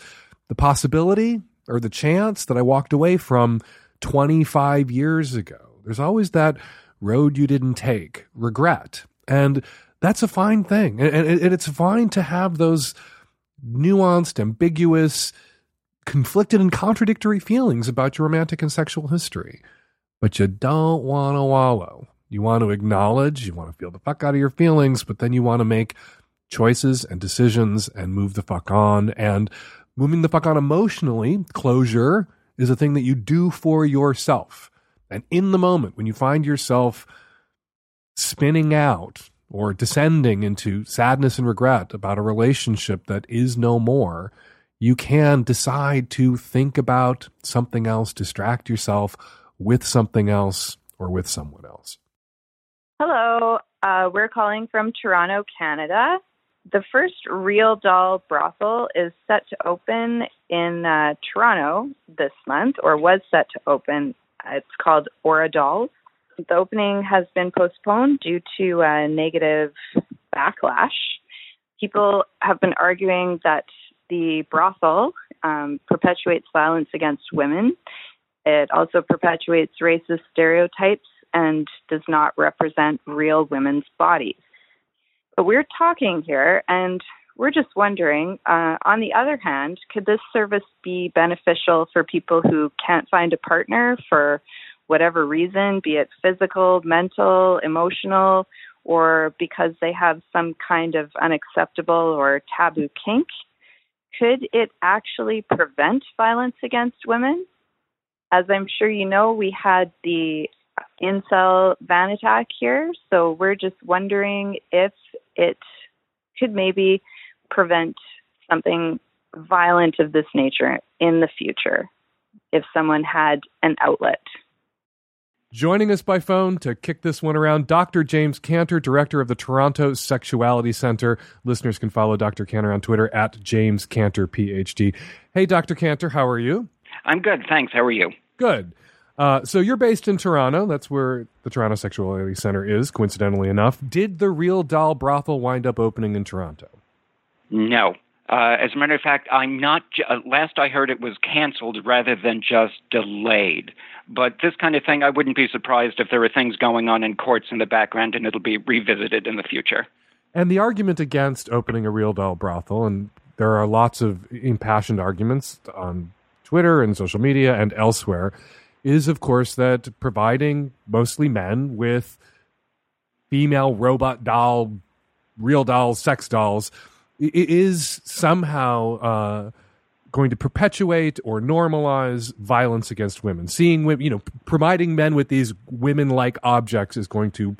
the possibility or the chance that I walked away from 25 years ago. There's always that road you didn't take, regret. And that's a fine thing. And, it's fine to have those nuanced, ambiguous, conflicted, and contradictory feelings about your romantic and sexual history. But you don't want to wallow. You want to acknowledge, you want to feel the fuck out of your feelings, but then you want to make choices and decisions and move the fuck on. And moving the fuck on emotionally, closure is a thing that you do for yourself. And in the moment, when you find yourself spinning out or descending into sadness and regret about a relationship that is no more, you can decide to think about something else, distract yourself with something else or with someone else. Hello, uh, we're calling from Toronto, Canada. The first real doll brothel is set to open in uh, Toronto this month, or was set to open. It's called Aura Dolls. The opening has been postponed due to a negative backlash. People have been arguing that the brothel um, perpetuates violence against women. It also perpetuates racist stereotypes and does not represent real women's bodies. But we're talking here, and we're just wondering uh, on the other hand, could this service be beneficial for people who can't find a partner for whatever reason, be it physical, mental, emotional, or because they have some kind of unacceptable or taboo kink? Could it actually prevent violence against women? As I'm sure you know, we had the incel van attack here, so we're just wondering if it could maybe prevent something violent of this nature in the future if someone had an outlet. Joining us by phone to kick this one around, Dr. James Cantor, director of the Toronto Sexuality Center. Listeners can follow Dr. Cantor on Twitter at James Cantor, PhD. Hey, Dr. Cantor, how are you? I'm good, thanks. How are you? Good. Uh, so you're based in Toronto. That's where the Toronto Sexuality Center is, coincidentally enough. Did the Real Doll Brothel wind up opening in Toronto? No. Uh, as a matter of fact, I'm not. Ju- uh, last I heard, it was canceled rather than just delayed. But this kind of thing, I wouldn't be surprised if there are things going on in courts in the background, and it'll be revisited in the future. And the argument against opening a real doll brothel, and there are lots of impassioned arguments on Twitter and social media and elsewhere, is of course that providing mostly men with female robot doll, real dolls, sex dolls is somehow uh, going to perpetuate or normalize violence against women. Seeing women, you know, providing men with these women-like objects is going to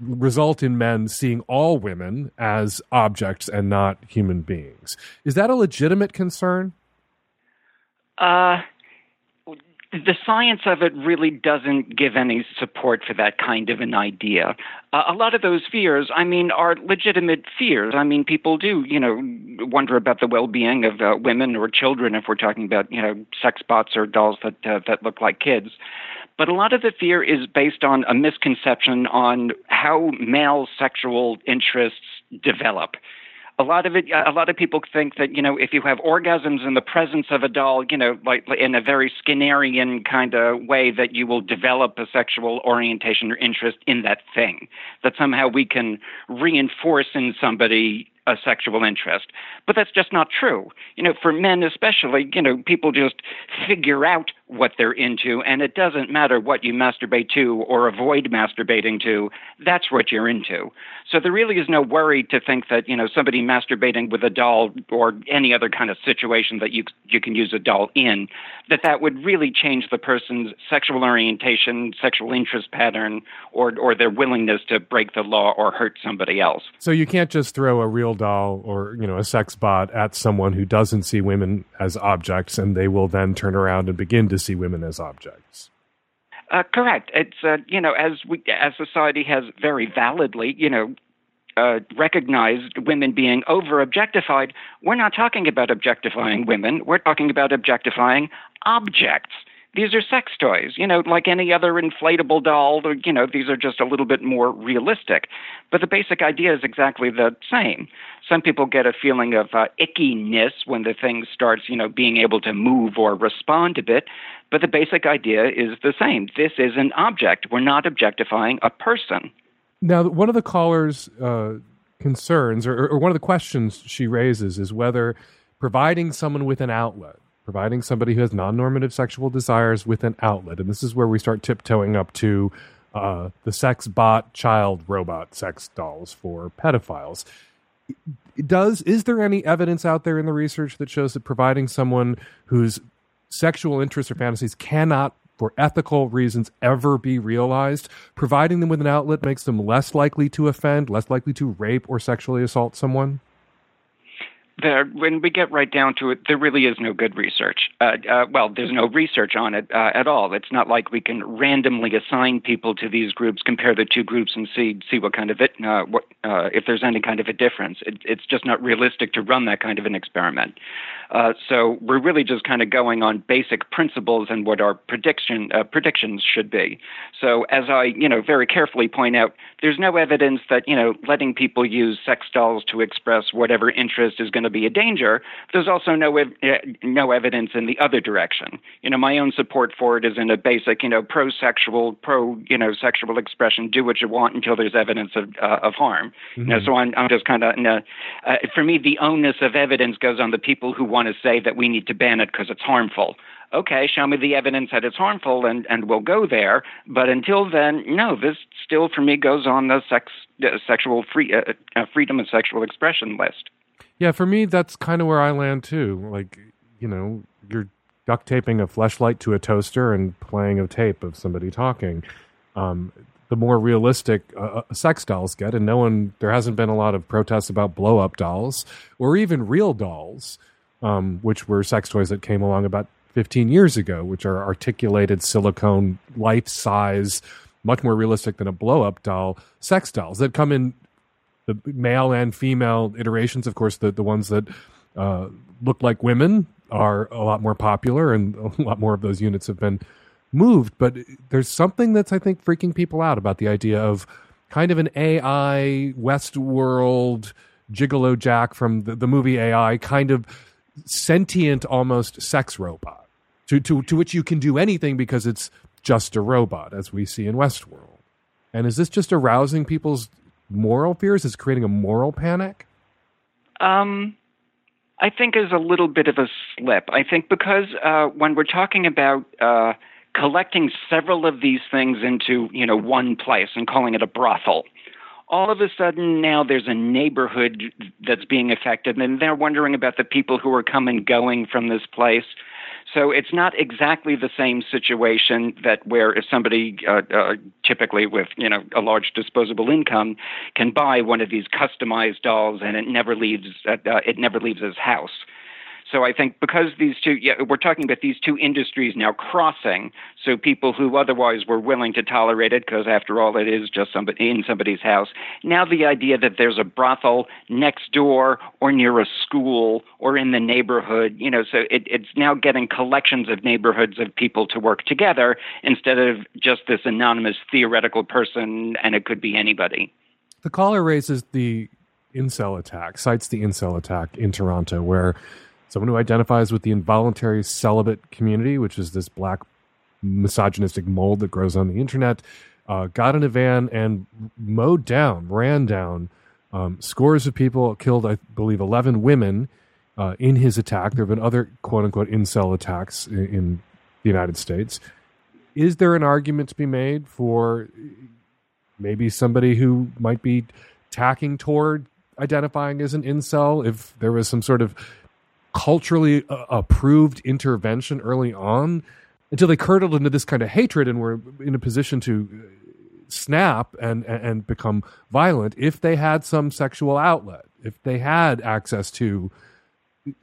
result in men seeing all women as objects and not human beings. Is that a legitimate concern? Uh, the science of it really doesn't give any support for that kind of an idea. Uh, a lot of those fears, I mean, are legitimate fears. I mean, people do, you know, wonder about the well-being of uh, women or children if we're talking about, you know, sex bots or dolls that uh, that look like kids. But a lot of the fear is based on a misconception on how male sexual interests develop a lot of it a lot of people think that you know if you have orgasms in the presence of a doll you know like in a very skinnerian kind of way that you will develop a sexual orientation or interest in that thing that somehow we can reinforce in somebody a sexual interest. But that's just not true. You know, for men especially, you know, people just figure out what they're into, and it doesn't matter what you masturbate to or avoid masturbating to, that's what you're into. So there really is no worry to think that, you know, somebody masturbating with a doll or any other kind of situation that you you can use a doll in, that that would really change the person's sexual orientation, sexual interest pattern, or or their willingness to break the law or hurt somebody else. So you can't just throw a real doll or, you know, a sex bot at someone who doesn't see women as objects and they will then turn around and begin to to see women as objects. Uh, correct. It's uh, you know as we as society has very validly you know uh, recognized women being over objectified. We're not talking about objectifying women. We're talking about objectifying objects. These are sex toys, you know, like any other inflatable doll. You know, these are just a little bit more realistic. But the basic idea is exactly the same. Some people get a feeling of uh, ickiness when the thing starts, you know, being able to move or respond a bit. But the basic idea is the same. This is an object. We're not objectifying a person. Now, one of the caller's uh, concerns, or, or one of the questions she raises, is whether providing someone with an outlet providing somebody who has non-normative sexual desires with an outlet. And this is where we start tiptoeing up to uh, the sex bot child robot sex dolls for pedophiles. Does is there any evidence out there in the research that shows that providing someone whose sexual interests or fantasies cannot for ethical reasons ever be realized providing them with an outlet makes them less likely to offend less likely to rape or sexually assault someone there, when we get right down to it, there really is no good research. Uh, uh, well, there's no research on it uh, at all. It's not like we can randomly assign people to these groups, compare the two groups, and see see what kind of it, uh, what uh, if there's any kind of a difference. It, it's just not realistic to run that kind of an experiment. Uh, so we're really just kind of going on basic principles and what our prediction predictions should be. So as I, you know, very carefully point out, there's no evidence that you know letting people use sex dolls to express whatever interest is going to be a danger, there's also no ev- eh, no evidence in the other direction. You know, my own support for it is in a basic, you know, pro-sexual, pro, you know, sexual expression. Do what you want until there's evidence of uh, of harm. Mm-hmm. You know, so I'm I'm just kind of, uh, for me, the onus of evidence goes on the people who want to say that we need to ban it because it's harmful okay, show me the evidence that it's harmful, and and we'll go there. But until then, no, this still for me goes on the sex uh, sexual free uh, uh, freedom of sexual expression list. Yeah, for me, that's kind of where I land too. Like, you know, you're duct taping a flashlight to a toaster and playing a tape of somebody talking. Um, the more realistic uh, uh, sex dolls get, and no one, there hasn't been a lot of protests about blow up dolls or even real dolls, um, which were sex toys that came along about 15 years ago, which are articulated silicone, life size, much more realistic than a blow up doll, sex dolls that come in the male and female iterations. Of course, the the ones that uh, look like women are a lot more popular, and a lot more of those units have been moved. But there's something that's I think freaking people out about the idea of kind of an AI Westworld Gigolo Jack from the, the movie AI, kind of sentient, almost sex robot, to, to to which you can do anything because it's just a robot, as we see in Westworld. And is this just arousing people's moral fears? Is creating a moral panic? Um, I think is a little bit of a slip. I think because uh, when we're talking about uh, collecting several of these things into you know one place and calling it a brothel, all of a sudden now there's a neighborhood that's being affected, and they're wondering about the people who are coming going from this place. So it's not exactly the same situation that where if somebody uh, uh, typically with you know a large disposable income can buy one of these customized dolls and it never leaves uh, uh it never leaves his house. So I think because these two, yeah, we're talking about these two industries now crossing. So people who otherwise were willing to tolerate it, because after all, it is just somebody in somebody's house. Now the idea that there's a brothel next door or near a school or in the neighborhood, you know, so it, it's now getting collections of neighborhoods of people to work together instead of just this anonymous theoretical person, and it could be anybody. The caller raises the incel attack, cites the incel attack in Toronto, where someone who identifies with the involuntary celibate community, which is this black misogynistic mold that grows on the internet, uh, got in a van and mowed down, ran down um, scores of people, killed, I believe, 11 women uh, in his attack. There have been other quote unquote incel attacks in, in the United States. Is there an argument to be made for maybe somebody who might be tacking toward identifying as an incel if there was some sort of culturally uh, approved intervention early on until they curdled into this kind of hatred and were in a position to snap and and become violent if they had some sexual outlet if they had access to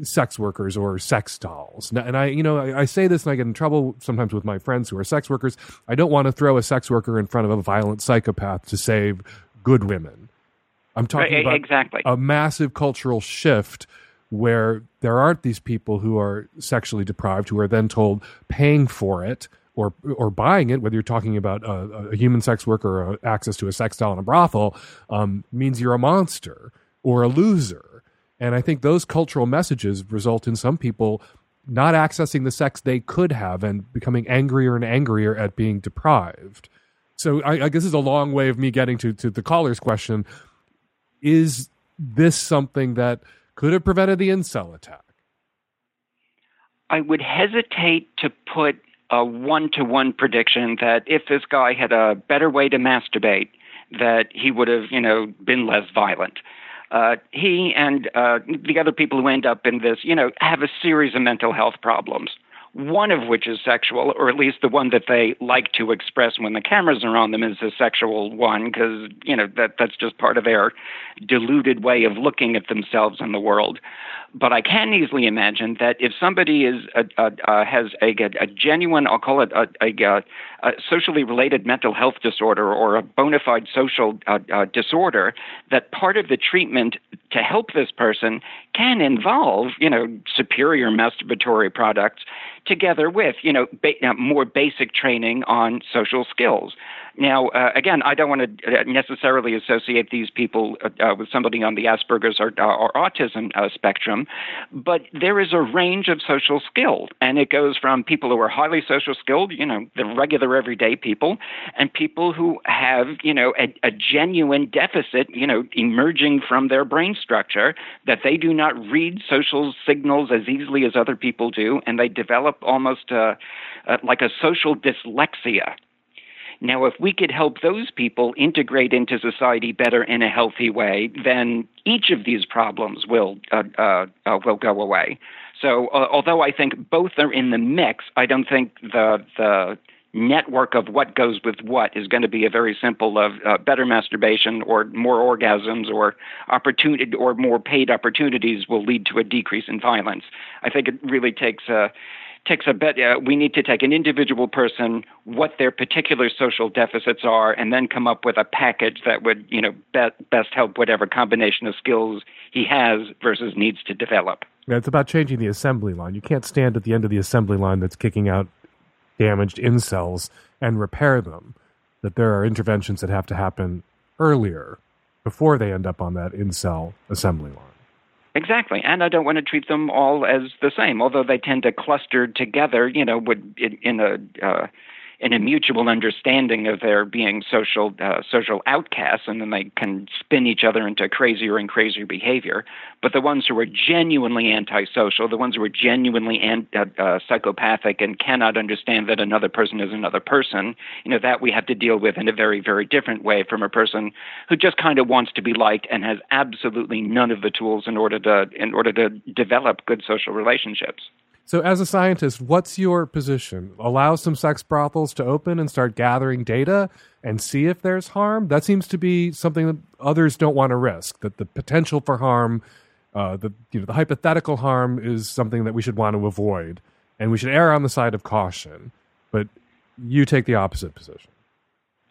sex workers or sex dolls. And i you know I, I, say this and i get in trouble sometimes with my friends who are sex workers. I don't want to throw a sex worker in front of a violent psychopath to save good women. I'm talking right, about exactly. a massive cultural shift where there aren't these people who are sexually deprived who are then told paying for it or or buying it, whether you're talking about a, a human sex worker or access to a sex doll in a brothel, um, means you're a monster or a loser. And I think those cultural messages result in some people not accessing the sex they could have and becoming angrier and angrier at being deprived. So I, I guess this is a long way of me getting to, to the caller's question. Is this something that could have prevented the incel attack? I would hesitate to put a one to one prediction that if this guy had a better way to masturbate, that he would have, you know, been less violent uh, he and uh, the other people who end up in this, you know, have a series of mental health problems. One of which is sexual, or at least the one that they like to express when the cameras are on them is a sexual one, because you know that that's just part of their deluded way of looking at themselves and the world. But I can easily imagine that if somebody is a, a, a, has a, a, genuine, I'll call it a, a, socially related mental health disorder or a bona fide social uh, uh, disorder, that part of the treatment to help this person can involve, you know, superior masturbatory products together with, you know, ba- uh, more basic training on social skills. Now, uh, again, I don't want to uh, necessarily associate these people uh, uh, with somebody on the Asperger's or, or autism uh, spectrum, but there is a range of social skill, and it goes from people who are highly social skilled, you know, the regular everyday people, and people who have, you know, a, a genuine deficit, you know, emerging from their brain structure that they do not read social signals as easily as other people do, and they develop almost like a social dyslexia now, if we could help those people integrate into society better in a healthy way, then each of these problems will uh, uh, uh, will go away. So, uh, although I think both are in the mix, I don't think the the network of what goes with what is going to be a very simple of uh, better masturbation or more orgasms or opportunity or more paid opportunities will lead to a decrease in violence. I think it really takes a takes a bet. Uh, we need to take an individual person, what their particular social deficits are, and then come up with a package that would, you know, be- best help whatever combination of skills he has versus needs to develop. Yeah, it's about changing the assembly line. You can't stand at the end of the assembly line that's kicking out damaged incels and repair them. That there are interventions that have to happen earlier before they end up on that incel assembly line. Exactly, and I don't want to treat them all as the same, although they tend to cluster together. You know, in, in a uh, in a mutual understanding of their being social uh, social outcasts, and then they can spin each other into crazier and crazier behavior. But the ones who are genuinely antisocial, the ones who are genuinely uh, uh, psychopathic and cannot understand that another person is another person, you know that we have to deal with in a very very different way from a person who just kind of wants to be liked and has absolutely none of the tools in order to in order to develop good social relationships. So, as a scientist, what's your position? Allow some sex brothels to open and start gathering data and see if there's harm? That seems to be something that others don't want to risk. That the potential for harm, uh, the you know the hypothetical harm, is something that we should want to avoid, and we should err on the side of caution. But you take the opposite position.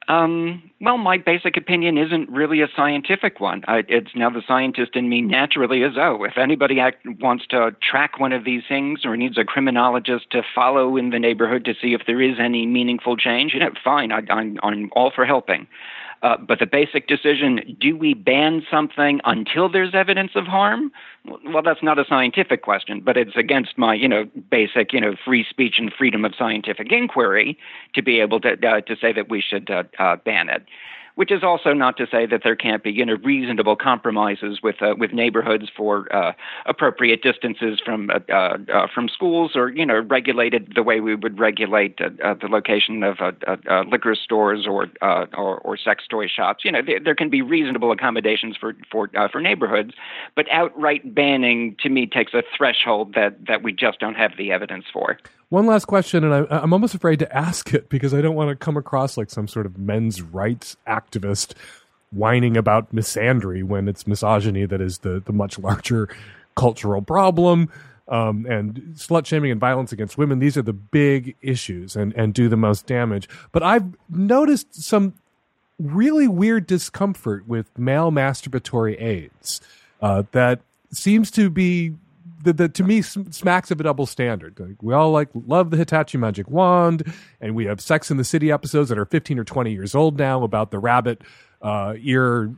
Um, well, my basic opinion isn't really a scientific one. I, it's now the scientist in me naturally is, oh, if anybody act, wants to track one of these things or needs a criminologist to follow in the neighborhood to see if there is any meaningful change, you know, fine, I, I'm, I'm all for helping. Uh, but the basic decision do we ban something until there's evidence of harm? Well, that's not a scientific question, but it's against my, you know, basic, you know, free speech and freedom of scientific inquiry to be able to uh, to say that we should uh, uh ban it which is also not to say that there can't be you know reasonable compromises with uh, with neighborhoods for uh, appropriate distances from uh, uh, uh from schools or you know regulated the way we would regulate uh, the location of liquor stores or, or, or sex toy shops. You know there, there can be reasonable accommodations for for for neighborhoods but outright banning to me takes a threshold that that we just don't have the evidence for one last question, and I, am almost afraid to ask it because I don't want to come across like some sort of men's rights activist whining about misandry when it's misogyny that is the, the much larger cultural problem. Um, and slut shaming and violence against women, these are the big issues and, and do the most damage. But I've noticed some really weird discomfort with male masturbatory aids uh, that seems to be the, the to me smacks of a double standard. Like, we all like love the Hitachi magic wand, and we have Sex in the City episodes that are 15 or 20 years old now about the rabbit uh, ear,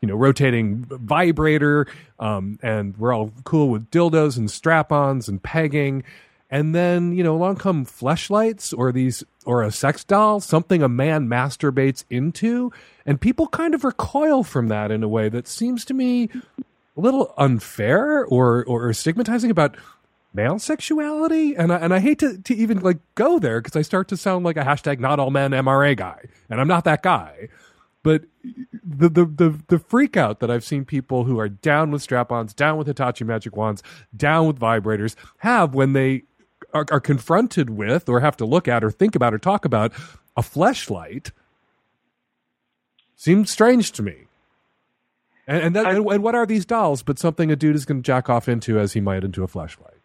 you know, rotating vibrator, um, and we're all cool with dildos and strap-ons and pegging. And then you know, along come fleshlights or these or a sex doll, something a man masturbates into, and people kind of recoil from that in a way that seems to me a little unfair or or stigmatizing about male sexuality? And I, and I hate to, to even like go there because I start to sound like a hashtag not all men MRA guy and I'm not that guy. But the, the the the freak out that I've seen people who are down with strap-ons down with Hitachi magic wands down with vibrators have when they are, are confronted with or have to look at or think about or talk about a fleshlight seems strange to me and and, that, I, and, what are these dolls? But something a dude is going to jack off into as he might into a fleshlight.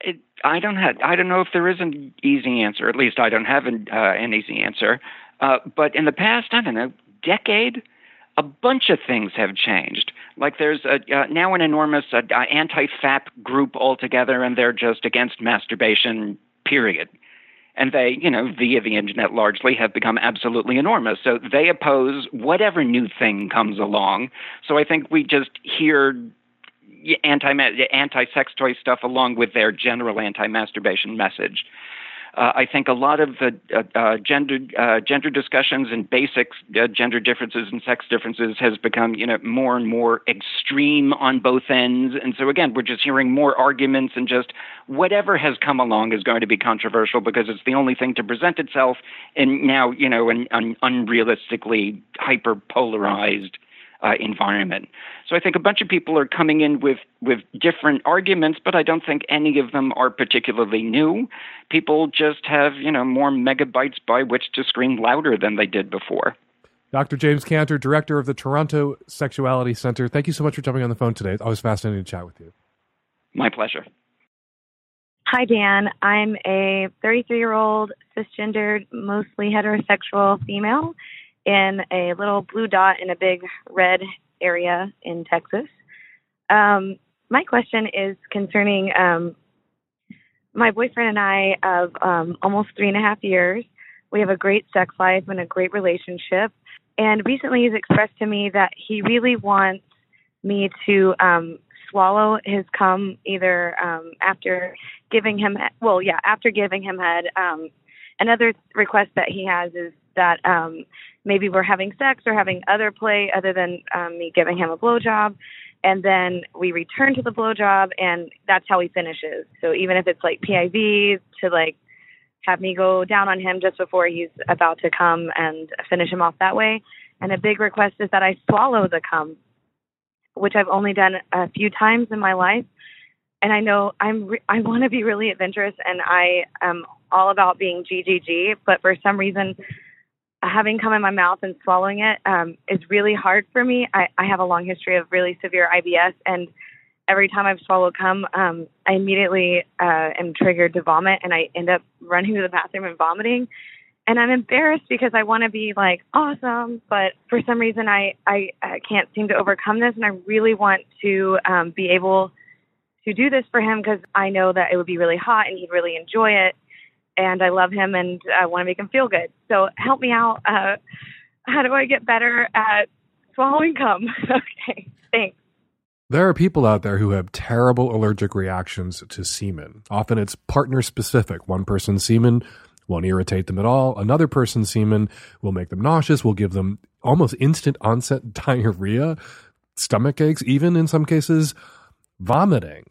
It, I don't have. I don't know if there is an easy answer. At least I don't have an, uh, an easy answer. Uh, but in the past, I don't know, decade, a bunch of things have changed. Like there's a, uh, now an enormous uh, anti-FAP group altogether, and they're just against masturbation. Period and they, you know, via the internet largely have become absolutely enormous. So they oppose whatever new thing comes along. So I think we just hear anti anti sex toy stuff along with their general anti masturbation message uh, I think a lot of the uh, uh, gender uh, gender discussions and basic uh, gender differences and sex differences has become you know more and more extreme on both ends, and so again we're just hearing more arguments and just whatever has come along is going to be controversial because it's the only thing to present itself and now you know an, an unrealistically hyper polarized uh, environment. So I think a bunch of people are coming in with with different arguments, but I don't think any of them are particularly new. People just have you know more megabytes by which to scream louder than they did before. Dr. James Cantor, director of the Toronto Sexuality Center. Thank you so much for jumping on the phone today. It's always fascinating to chat with you. My pleasure. Hi, Dan. I'm a 33 year old cisgendered, mostly heterosexual female in a little blue dot in a big red area in Texas. Um, my question is concerning um, my boyfriend and I of um, almost three and a half years. We have a great sex life and a great relationship. And recently, he's expressed to me that he really wants me to um, swallow his cum either um, after giving him, well, yeah, after giving him head. Um, another request that he has is that um, maybe we're having sex or having other play other than um, me giving him a blowjob. And then we return to the blowjob, and that's how he finishes. So even if it's like PIV to like have me go down on him just before he's about to come and finish him off that way. And a big request is that I swallow the cum, which I've only done a few times in my life. And I know I'm re- I want to be really adventurous, and I am all about being GGG. But for some reason, having come in my mouth and swallowing it um, is really hard for me. I, I have a long history of really severe IBS, and every time I've swallowed cum, um, I immediately uh, am triggered to vomit, and I end up running to the bathroom and vomiting. And I'm embarrassed because I want to be like awesome, but for some reason I, I I can't seem to overcome this, and I really want to um, be able to do this for him because I know that it would be really hot and he'd really enjoy it and I love him and I want to make him feel good. So help me out. Uh, how do I get better at swallowing cum? okay, thanks. There are people out there who have terrible allergic reactions to semen. Often it's partner specific. One person's semen won't irritate them at all. Another person's semen will make them nauseous, will give them almost instant onset diarrhea, stomach aches, even in some cases, vomiting.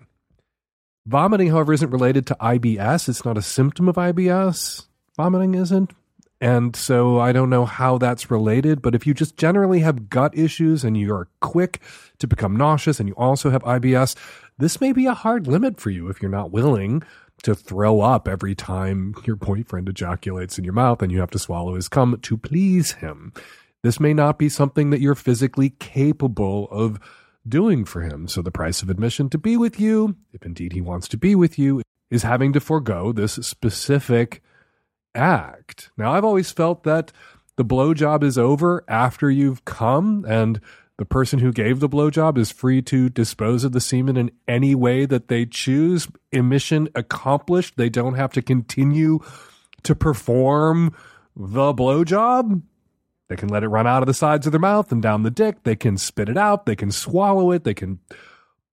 Vomiting, however, isn't related to IBS. It's not a symptom of IBS. Vomiting isn't. And so I don't know how that's related, but if you just generally have gut issues and you are quick to become nauseous and you also have IBS, this may be a hard limit for you if you're not willing to throw up every time your boyfriend ejaculates in your mouth and you have to swallow his cum to please him. This may not be something that you're physically capable of doing for him. So the price of admission to be with you, if indeed he wants to be with you, is having to forego this specific act. Now, I've always felt that the blowjob is over after you've come, and The person who gave the blowjob is free to dispose of the semen in any way that they choose. Emission accomplished. They don't have to continue to perform the blowjob. They can let it run out of the sides of their mouth and down the dick. They can spit it out. They can swallow it. They can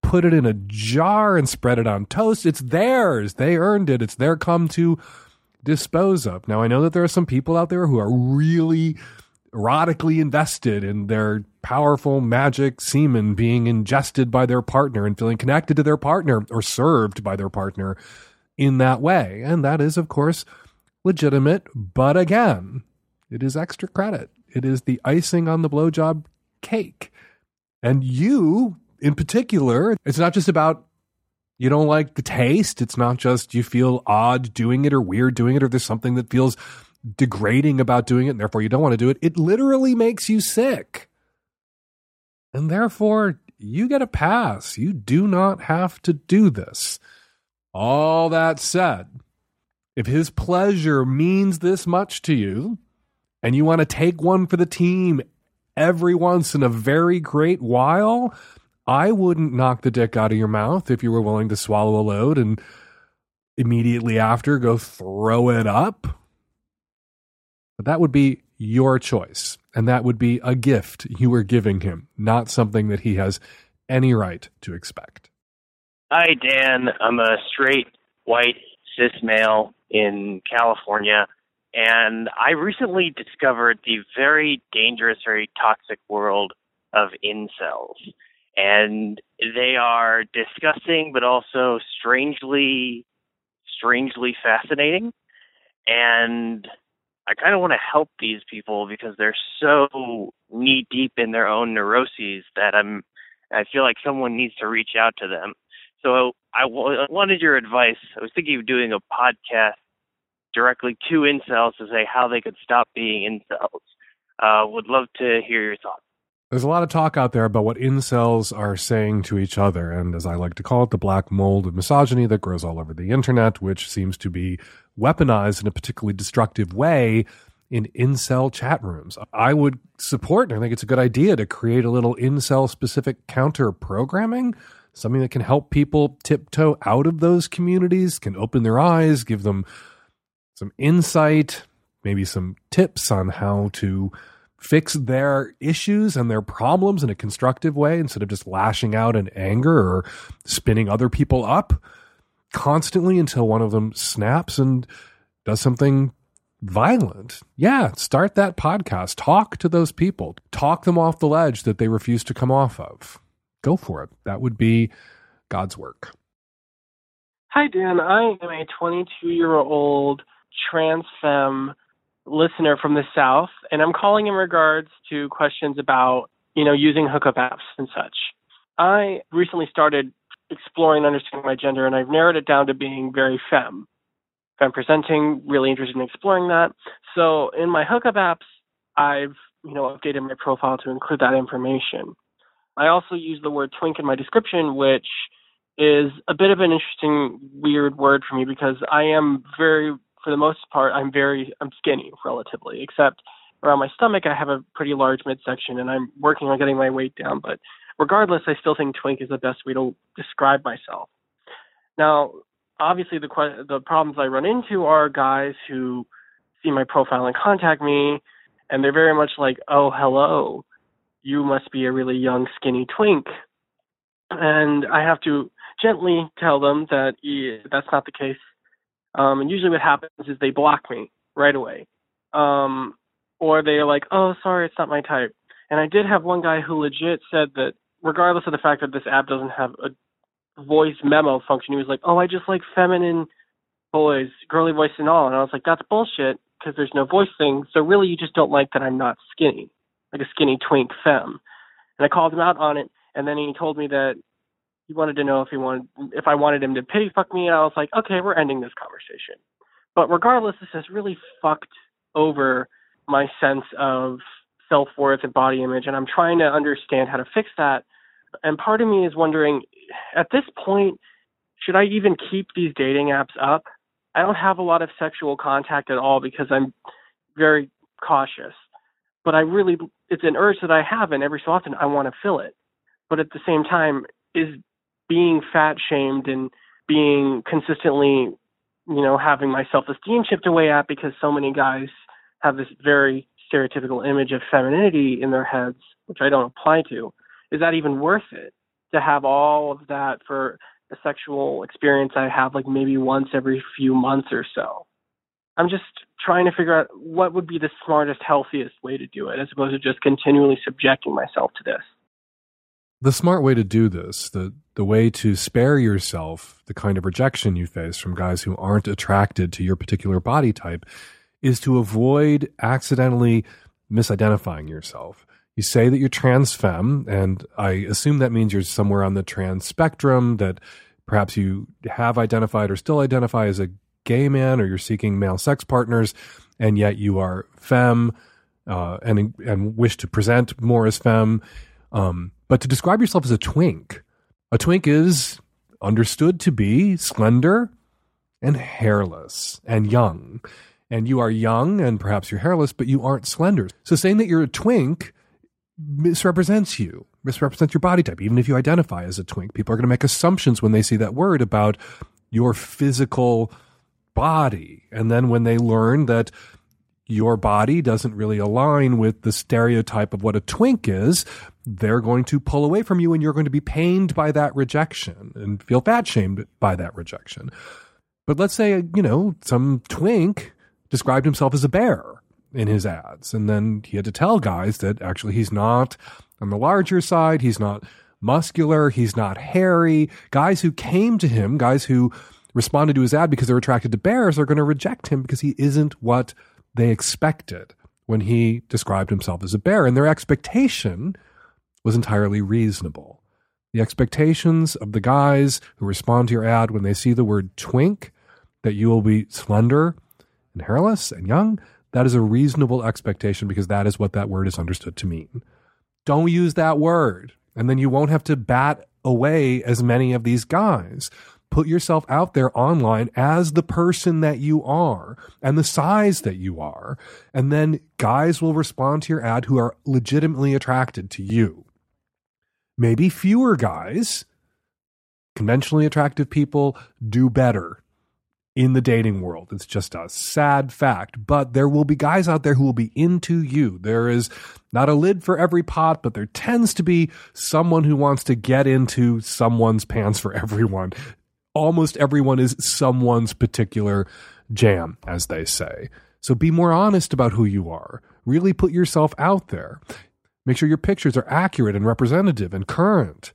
put it in a jar and spread it on toast. It's theirs. They earned it. It's their come to dispose of. Now, I know that there are some people out there who are really erotically invested in their powerful magic semen being ingested by their partner and feeling connected to their partner or served by their partner in that way. And that is, of course, legitimate. But again, it is extra credit. It is the icing on the blowjob cake. And you, in particular, it's not just about you don't like the taste. It's not just you feel odd doing it or weird doing it, or there's something that feels degrading about doing it, and therefore you don't want to do it. It literally makes you sick. And therefore, you get a pass. You do not have to do this. All that said, if his pleasure means this much to you, and you want to take one for the team every once in a very great while, I wouldn't knock the dick out of your mouth if you were willing to swallow a load and immediately after go throw it up. But that would be your choice. And that would be a gift you were giving him, not something that he has any right to expect. Hi, Dan. I'm a straight, white, cis male in California. And I recently discovered the very dangerous, very toxic world of incels. And they are disgusting, but also strangely, strangely fascinating. And I kind of want to help these people because they're so knee deep in their own neuroses that I'm I feel like someone needs to reach out to them. So I, wanted your advice. I was thinking of doing a podcast directly to incels to say how they could stop being incels. Uh, would love to hear your thoughts. There's a lot of talk out there about what incels are saying to each other, and as I like to call it, the black mold of misogyny that grows all over the internet, which seems to be weaponized in a particularly destructive way in incel chat rooms. I would support, and I think it's a good idea to create a little incel specific counter programming, something that can help people tiptoe out of those communities, can open their eyes, give them some insight, maybe some tips on how to fix their issues and their problems in a constructive way instead of just lashing out in anger or spinning other people up constantly until one of them snaps and does something violent. Yeah, start that podcast. Talk to those people. Talk them off the ledge that they refuse to come off of. Go for it. That would be God's work. Hi, Dan. I am a 22 year old trans femme listener from the South, and I'm calling in regards to questions about, you know, using hookup apps and such. I recently started exploring understanding my gender, and I've narrowed it down to being very femme. Femme presenting, really interested in exploring that. So in my hookup apps, I've, you know, updated my profile to include that information. I also use the word twink in my description, which is a bit of an interesting, weird word for me because I am very for the most part, I'm very I'm skinny relatively, except around my stomach I have a pretty large midsection, and I'm working on getting my weight down. But regardless, I still think twink is the best way to describe myself. Now, obviously, the the problems I run into are guys who see my profile and contact me, and they're very much like, "Oh, hello, you must be a really young, skinny twink," and I have to gently tell them that yeah, that's not the case um, and usually what happens is they block me right away. Um, or they're like, oh, sorry, it's not my type. And I did have one guy who legit said that regardless of the fact that this app doesn't have a voice memo function, he was like, oh, I just like feminine boys, girly voice and all. And I was like, that's bullshit because there's no voice thing. So really, you just don't like that I'm not skinny, like a skinny twink femme. And I called him out on it. And then he told me that he wanted to know if he wanted if I wanted him to pity fuck me, and I was like, okay, we're ending this conversation. But regardless, this has really fucked over my sense of self worth and body image, and I'm trying to understand how to fix that. And part of me is wondering, at this point, should I even keep these dating apps up? I don't have a lot of sexual contact at all because I'm very cautious. but I really, it's an urge that I have, and every so often I want to fill it. But at the same time, is being fat shamed and being consistently, you know, having my self esteem chipped away at because so many guys have this very stereotypical image of femininity in their heads, which I don't apply to. Is that even worth it to have all of that for a sexual experience I have like maybe once every few months or so? I'm just trying to figure out what would be the smartest, healthiest way to do it, as opposed to just continually subjecting myself to this. The smart way to do this, the the way to spare yourself the kind of rejection you face from guys who aren't attracted to your particular body type, is to avoid accidentally misidentifying yourself. You say that you're trans femme, and I assume that means you're somewhere on the trans spectrum, that perhaps you have identified or still identify as a gay man, or you're seeking male sex partners, and yet you are femme uh, and and wish to present more as femme. Um, but to describe yourself as a twink, a twink is understood to be slender and hairless and young. And you are young and perhaps you're hairless, but you aren't slender. So saying that you're a twink misrepresents you, misrepresents your body type. Even if you identify as a twink, people are going to make assumptions when they see that word about your physical body. And then when they learn that your body doesn't really align with the stereotype of what a twink is, they're going to pull away from you and you're going to be pained by that rejection and feel fat shamed by that rejection. But let's say, you know, some twink described himself as a bear in his ads. And then he had to tell guys that actually he's not on the larger side. He's not muscular. He's not hairy. Guys who came to him, guys who responded to his ad because they're attracted to bears are going to reject him because he isn't what they expected when he described himself as a bear. And their expectation was entirely reasonable. The expectations of the guys who respond to your ad when they see the word twink, that you will be slender and hairless and young, that is a reasonable expectation because that is what that word is understood to mean. Don't use that word, and then you won't have to bat away as many of these guys put yourself out there online as the person that you are and the size that you are. And then guys will respond to your ad who are legitimately attracted to you. Maybe fewer guys, conventionally attractive people, do better in the dating world. It's just a sad fact. But there will be guys out there who will be into you. There is not a lid for every pot, but there tends to be someone who wants to get into someone's pants for everyone almost everyone is someone's particular jam, as they say. So be more honest about who you are. Really put yourself out there. Make sure your pictures are accurate and representative and current.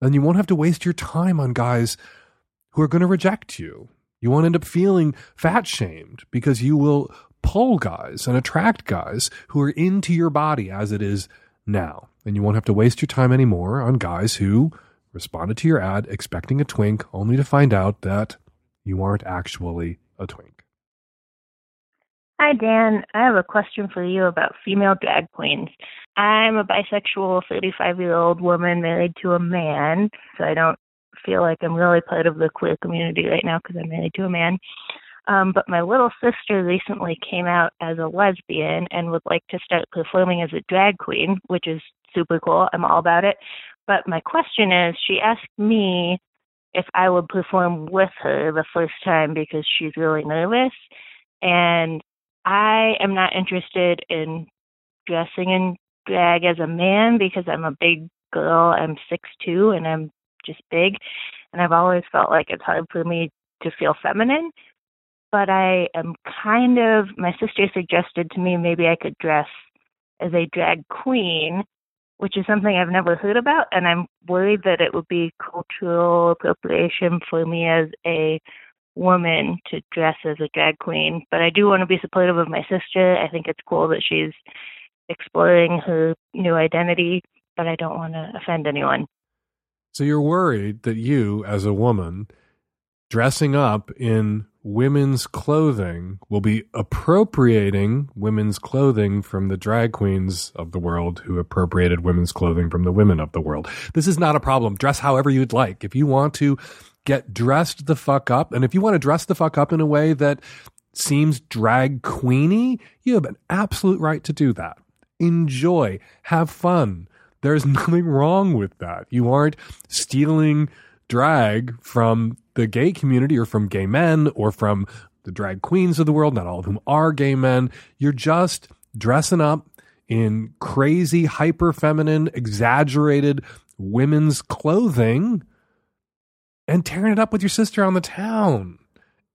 And you won't have to waste your time on guys who are going to reject you. You won't end up feeling fat shamed because you will pull guys and attract guys who are into your body as it is now. And you won't have to waste your time anymore on guys who responded to your ad expecting a twink only to find out that you aren't actually a twink. Hi, Dan. I have a question for you about female drag queens. I'm a bisexual 35 year old woman married to a man, so I don't feel like I'm really part of the queer community right now because I'm married to a man. Um, but my little sister recently came out as a lesbian and would like to start performing as a drag queen, which is super cool. I'm all about it. But my question is, she asked me if I would perform with her the first time because she's really nervous. And I am not interested in dressing in drag as a man because I'm a big girl. I'm six two and I'm just big. And I've always felt like it's hard for me to feel feminine. But I am kind of, my sister suggested to me maybe I could dress as a drag queen which is something I've never heard about, and I'm worried that it would be cultural appropriation for me as a woman to dress as a drag queen. But I do want to be supportive of my sister. I think it's cool that she's exploring her new identity, but I don't want to offend anyone. So you're worried that you, as a woman, dressing up in women's clothing will be appropriating women's clothing from the drag queens of the world who appropriated women's clothing from the women of the world. This is not a problem. Dress however you'd like. If you want to get dressed the fuck up, and if you want to dress the fuck up in a way that seems drag queeny, you have an absolute right to do that. Enjoy, have fun. There's nothing wrong with that. You aren't stealing drag from the gay community or from gay men or from the drag queens of the world, not all of whom are gay men. You're just dressing up in crazy, hyper feminine, exaggerated women's clothing and tearing it up with your sister on the town.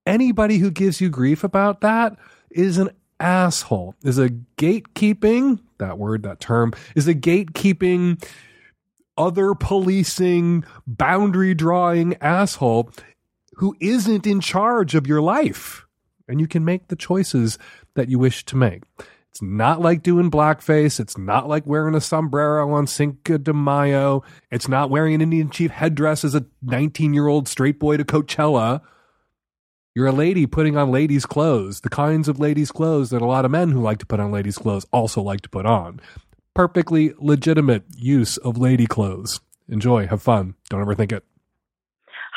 Anybody who gives you grief about that is an asshole, is a gatekeeping, that word, that term, is a gatekeeping, other policing, boundary drawing asshole who isn't in charge of your life. And you can make the choices that you wish to make. It's not like doing blackface. It's not like wearing a sombrero on Cinco de Mayo. It's not wearing an Indian chief headdress as a 19 year old straight boy to Coachella. You're a lady putting on ladies' clothes, the kinds of ladies' clothes that a lot of men who like to put on ladies' clothes also like to put on. Perfectly legitimate use of lady clothes. Enjoy, have fun. Don't overthink it.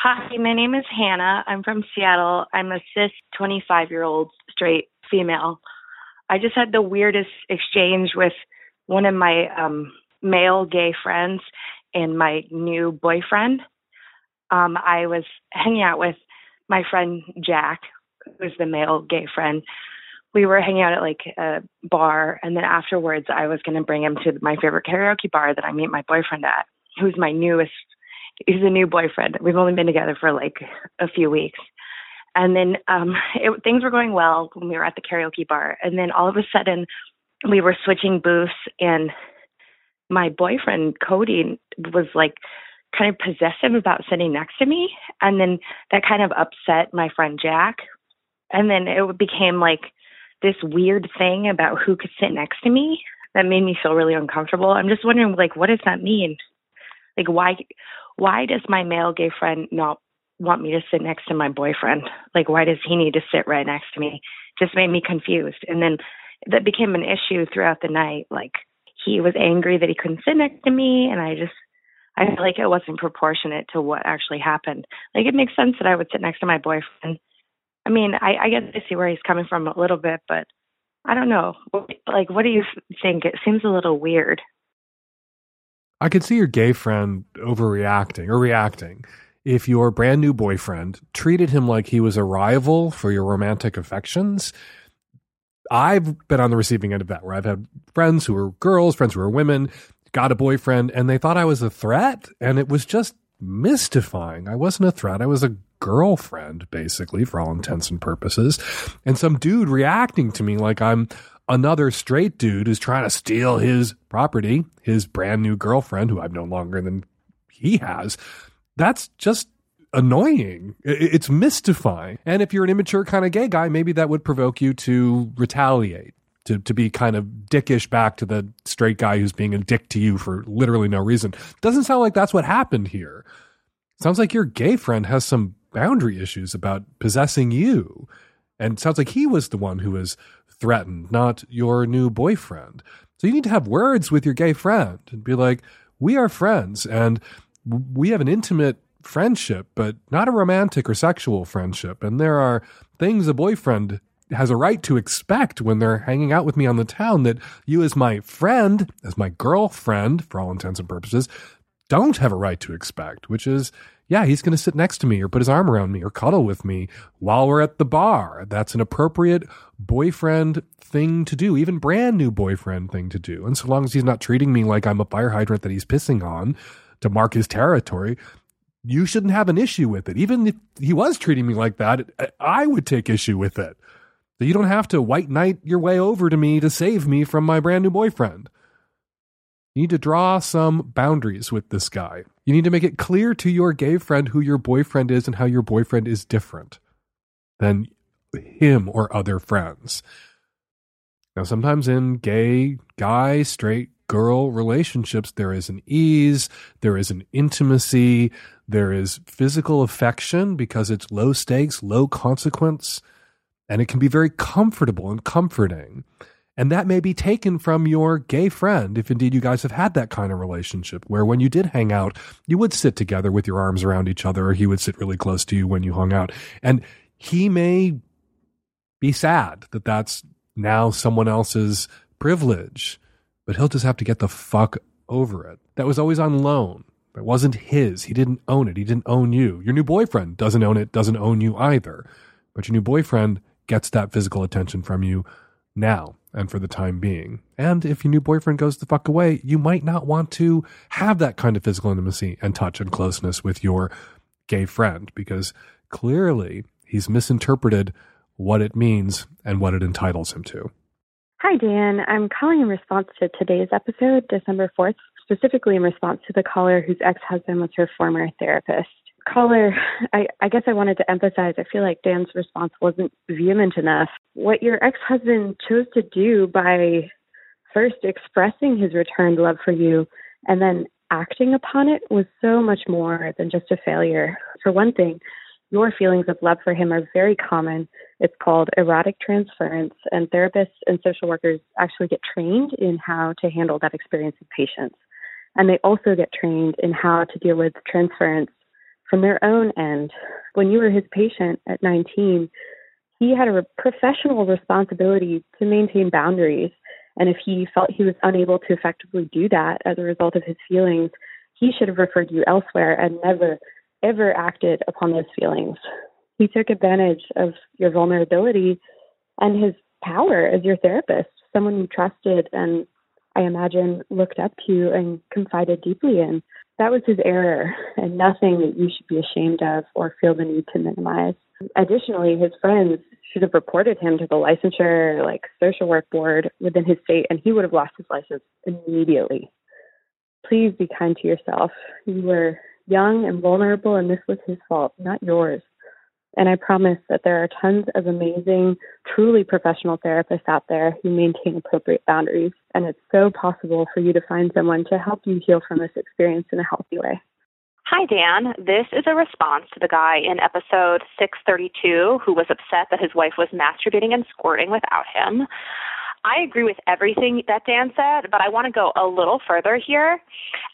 Hi, my name is Hannah. I'm from Seattle. I'm a cis 25 year old straight female. I just had the weirdest exchange with one of my um, male gay friends and my new boyfriend. Um, I was hanging out with my friend Jack, who's the male gay friend. We were hanging out at like a bar, and then afterwards, I was going to bring him to my favorite karaoke bar that I meet my boyfriend at, who's my newest. He's a new boyfriend. We've only been together for like a few weeks. And then um, it, things were going well when we were at the karaoke bar. And then all of a sudden, we were switching booths, and my boyfriend Cody was like kind of possessive about sitting next to me, and then that kind of upset my friend Jack. And then it became like this weird thing about who could sit next to me that made me feel really uncomfortable. I'm just wondering, like, what does that mean? Like, why, why does my male gay friend not want me to sit next to my boyfriend? Like, why does he need to sit right next to me? Just made me confused. And then that became an issue throughout the night. Like, he was angry that he couldn't sit next to me, and I just, I feel like it wasn't proportionate to what actually happened. Like, it makes sense that I would sit next to my boyfriend. I mean, I, I guess I see where he's coming from a little bit, but I don't know. Like, what do you think? It seems a little weird. I could see your gay friend overreacting or reacting if your brand new boyfriend treated him like he was a rival for your romantic affections. I've been on the receiving end of that where I've had friends who were girls, friends who were women, got a boyfriend, and they thought I was a threat. And it was just mystifying. I wasn't a threat. I was a girlfriend, basically, for all intents and purposes. And some dude reacting to me like I'm another straight dude who's trying to steal his property, his brand new girlfriend, who I've known longer than he has. That's just annoying. It's mystifying. And if you're an immature kind of gay guy, maybe that would provoke you to retaliate. To, to be kind of dickish back to the straight guy who's being a dick to you for literally no reason. Doesn't sound like that's what happened here. Sounds like your gay friend has some boundary issues about possessing you. And sounds like he was the one who was threatened, not your new boyfriend. So you need to have words with your gay friend and be like, we are friends and we have an intimate friendship, but not a romantic or sexual friendship. And there are things a boyfriend has a right to expect when they're hanging out with me on the town that you, as my friend, as my girlfriend, for all intents and purposes, don't have a right to expect, which is, yeah, he's going to sit next to me or put his arm around me or cuddle with me while we're at the bar. That's an appropriate boyfriend thing to do, even brand new boyfriend thing to do. And so long as he's not treating me like I'm a fire hydrant that he's pissing on to mark his territory, you shouldn't have an issue with it. Even if he was treating me like that, I would take issue with it. So you don't have to white knight your way over to me to save me from my brand new boyfriend. You need to draw some boundaries with this guy. You need to make it clear to your gay friend who your boyfriend is and how your boyfriend is different than him or other friends. Now, sometimes in gay, guy, straight, girl relationships, there is an ease, there is an intimacy, there is physical affection because it's low stakes, low consequence, and it can be very comfortable and comforting. And that may be taken from your gay friend, if indeed you guys have had that kind of relationship, where when you did hang out, you would sit together with your arms around each other, or he would sit really close to you when you hung out. And he may be sad that that's now someone else's privilege. But he'll just have to get the fuck over it. That was always on loan. It wasn't his. He didn't own it. He didn't own you. Your new boyfriend doesn't own it, doesn't own you either. But your new boyfriend gets that physical attention from you now and for the time being. And if your new boyfriend goes the fuck away, you might not want to have that kind of physical intimacy and touch and closeness with your gay friend because clearly he's misinterpreted what it means and what it entitles him to. Hi, Dan. I'm calling in response to today's episode, December 4th, specifically in response to the caller whose ex husband was her former therapist. Caller, I, I guess I wanted to emphasize I feel like Dan's response wasn't vehement enough. What your ex husband chose to do by first expressing his returned love for you and then acting upon it was so much more than just a failure. For one thing, your feelings of love for him are very common. It's called erotic transference, and therapists and social workers actually get trained in how to handle that experience with patients. And they also get trained in how to deal with transference from their own end. When you were his patient at 19, he had a professional responsibility to maintain boundaries. And if he felt he was unable to effectively do that as a result of his feelings, he should have referred you elsewhere and never, ever acted upon those feelings. He took advantage of your vulnerability and his power as your therapist, someone you trusted and I imagine looked up to and confided deeply in. That was his error and nothing that you should be ashamed of or feel the need to minimize. Additionally, his friends should have reported him to the licensure like social work board within his state and he would have lost his license immediately. Please be kind to yourself. You were young and vulnerable and this was his fault, not yours. And I promise that there are tons of amazing, truly professional therapists out there who maintain appropriate boundaries. And it's so possible for you to find someone to help you heal from this experience in a healthy way. Hi, Dan. This is a response to the guy in episode 632 who was upset that his wife was masturbating and squirting without him. I agree with everything that Dan said, but I want to go a little further here.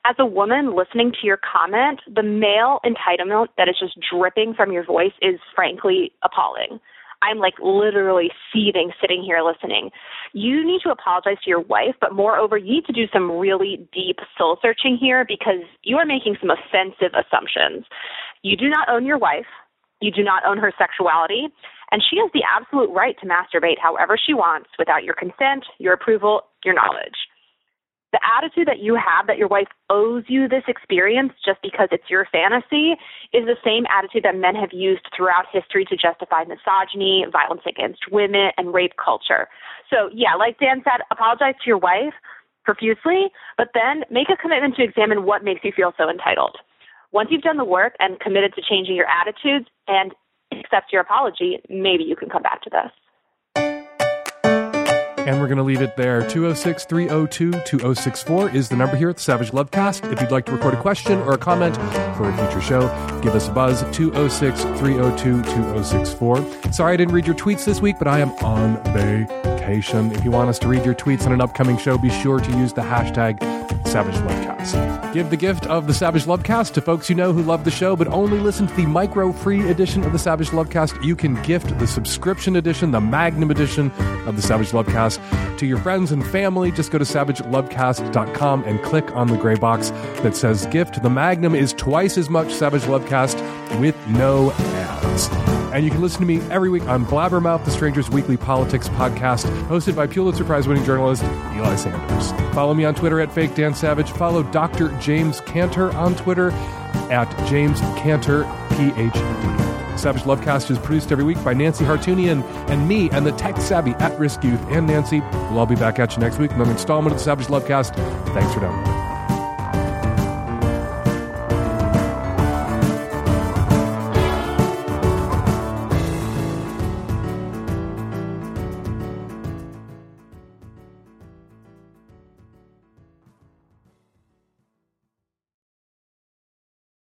As a woman listening to your comment, the male entitlement that is just dripping from your voice is frankly appalling. I'm like literally seething sitting here listening. You need to apologize to your wife, but moreover, you need to do some really deep soul searching here because you are making some offensive assumptions. You do not own your wife. You do not own her sexuality. And she has the absolute right to masturbate however she wants without your consent, your approval, your knowledge. The attitude that you have that your wife owes you this experience just because it's your fantasy is the same attitude that men have used throughout history to justify misogyny, violence against women, and rape culture. So, yeah, like Dan said, apologize to your wife profusely, but then make a commitment to examine what makes you feel so entitled. Once you've done the work and committed to changing your attitudes and accept your apology, maybe you can come back to this. And we're going to leave it there. 206 302 2064 is the number here at the Savage Lovecast. If you'd like to record a question or a comment for a future show, give us a buzz 206 302 2064. Sorry I didn't read your tweets this week, but I am on vacation. If you want us to read your tweets on an upcoming show, be sure to use the hashtag Savage Lovecast. Give the gift of the Savage Lovecast to folks you know who love the show but only listen to the micro free edition of the Savage Lovecast. You can gift the subscription edition, the Magnum edition of the Savage Lovecast to your friends and family. Just go to savagelovecast.com and click on the gray box that says gift. The Magnum is twice as much Savage Lovecast with no ads. And you can listen to me every week on Blabbermouth, the Stranger's Weekly Politics podcast, hosted by Pulitzer Prize winning journalist Eli Sanders. Follow me on Twitter at Fake Dan Savage. Follow Dr. James Cantor on Twitter at James Cantor, PhD. Savage Lovecast is produced every week by Nancy Hartunian and me and the tech savvy at risk youth and Nancy. We'll all be back at you next week. Another installment of the Savage Lovecast. Thanks for downloading.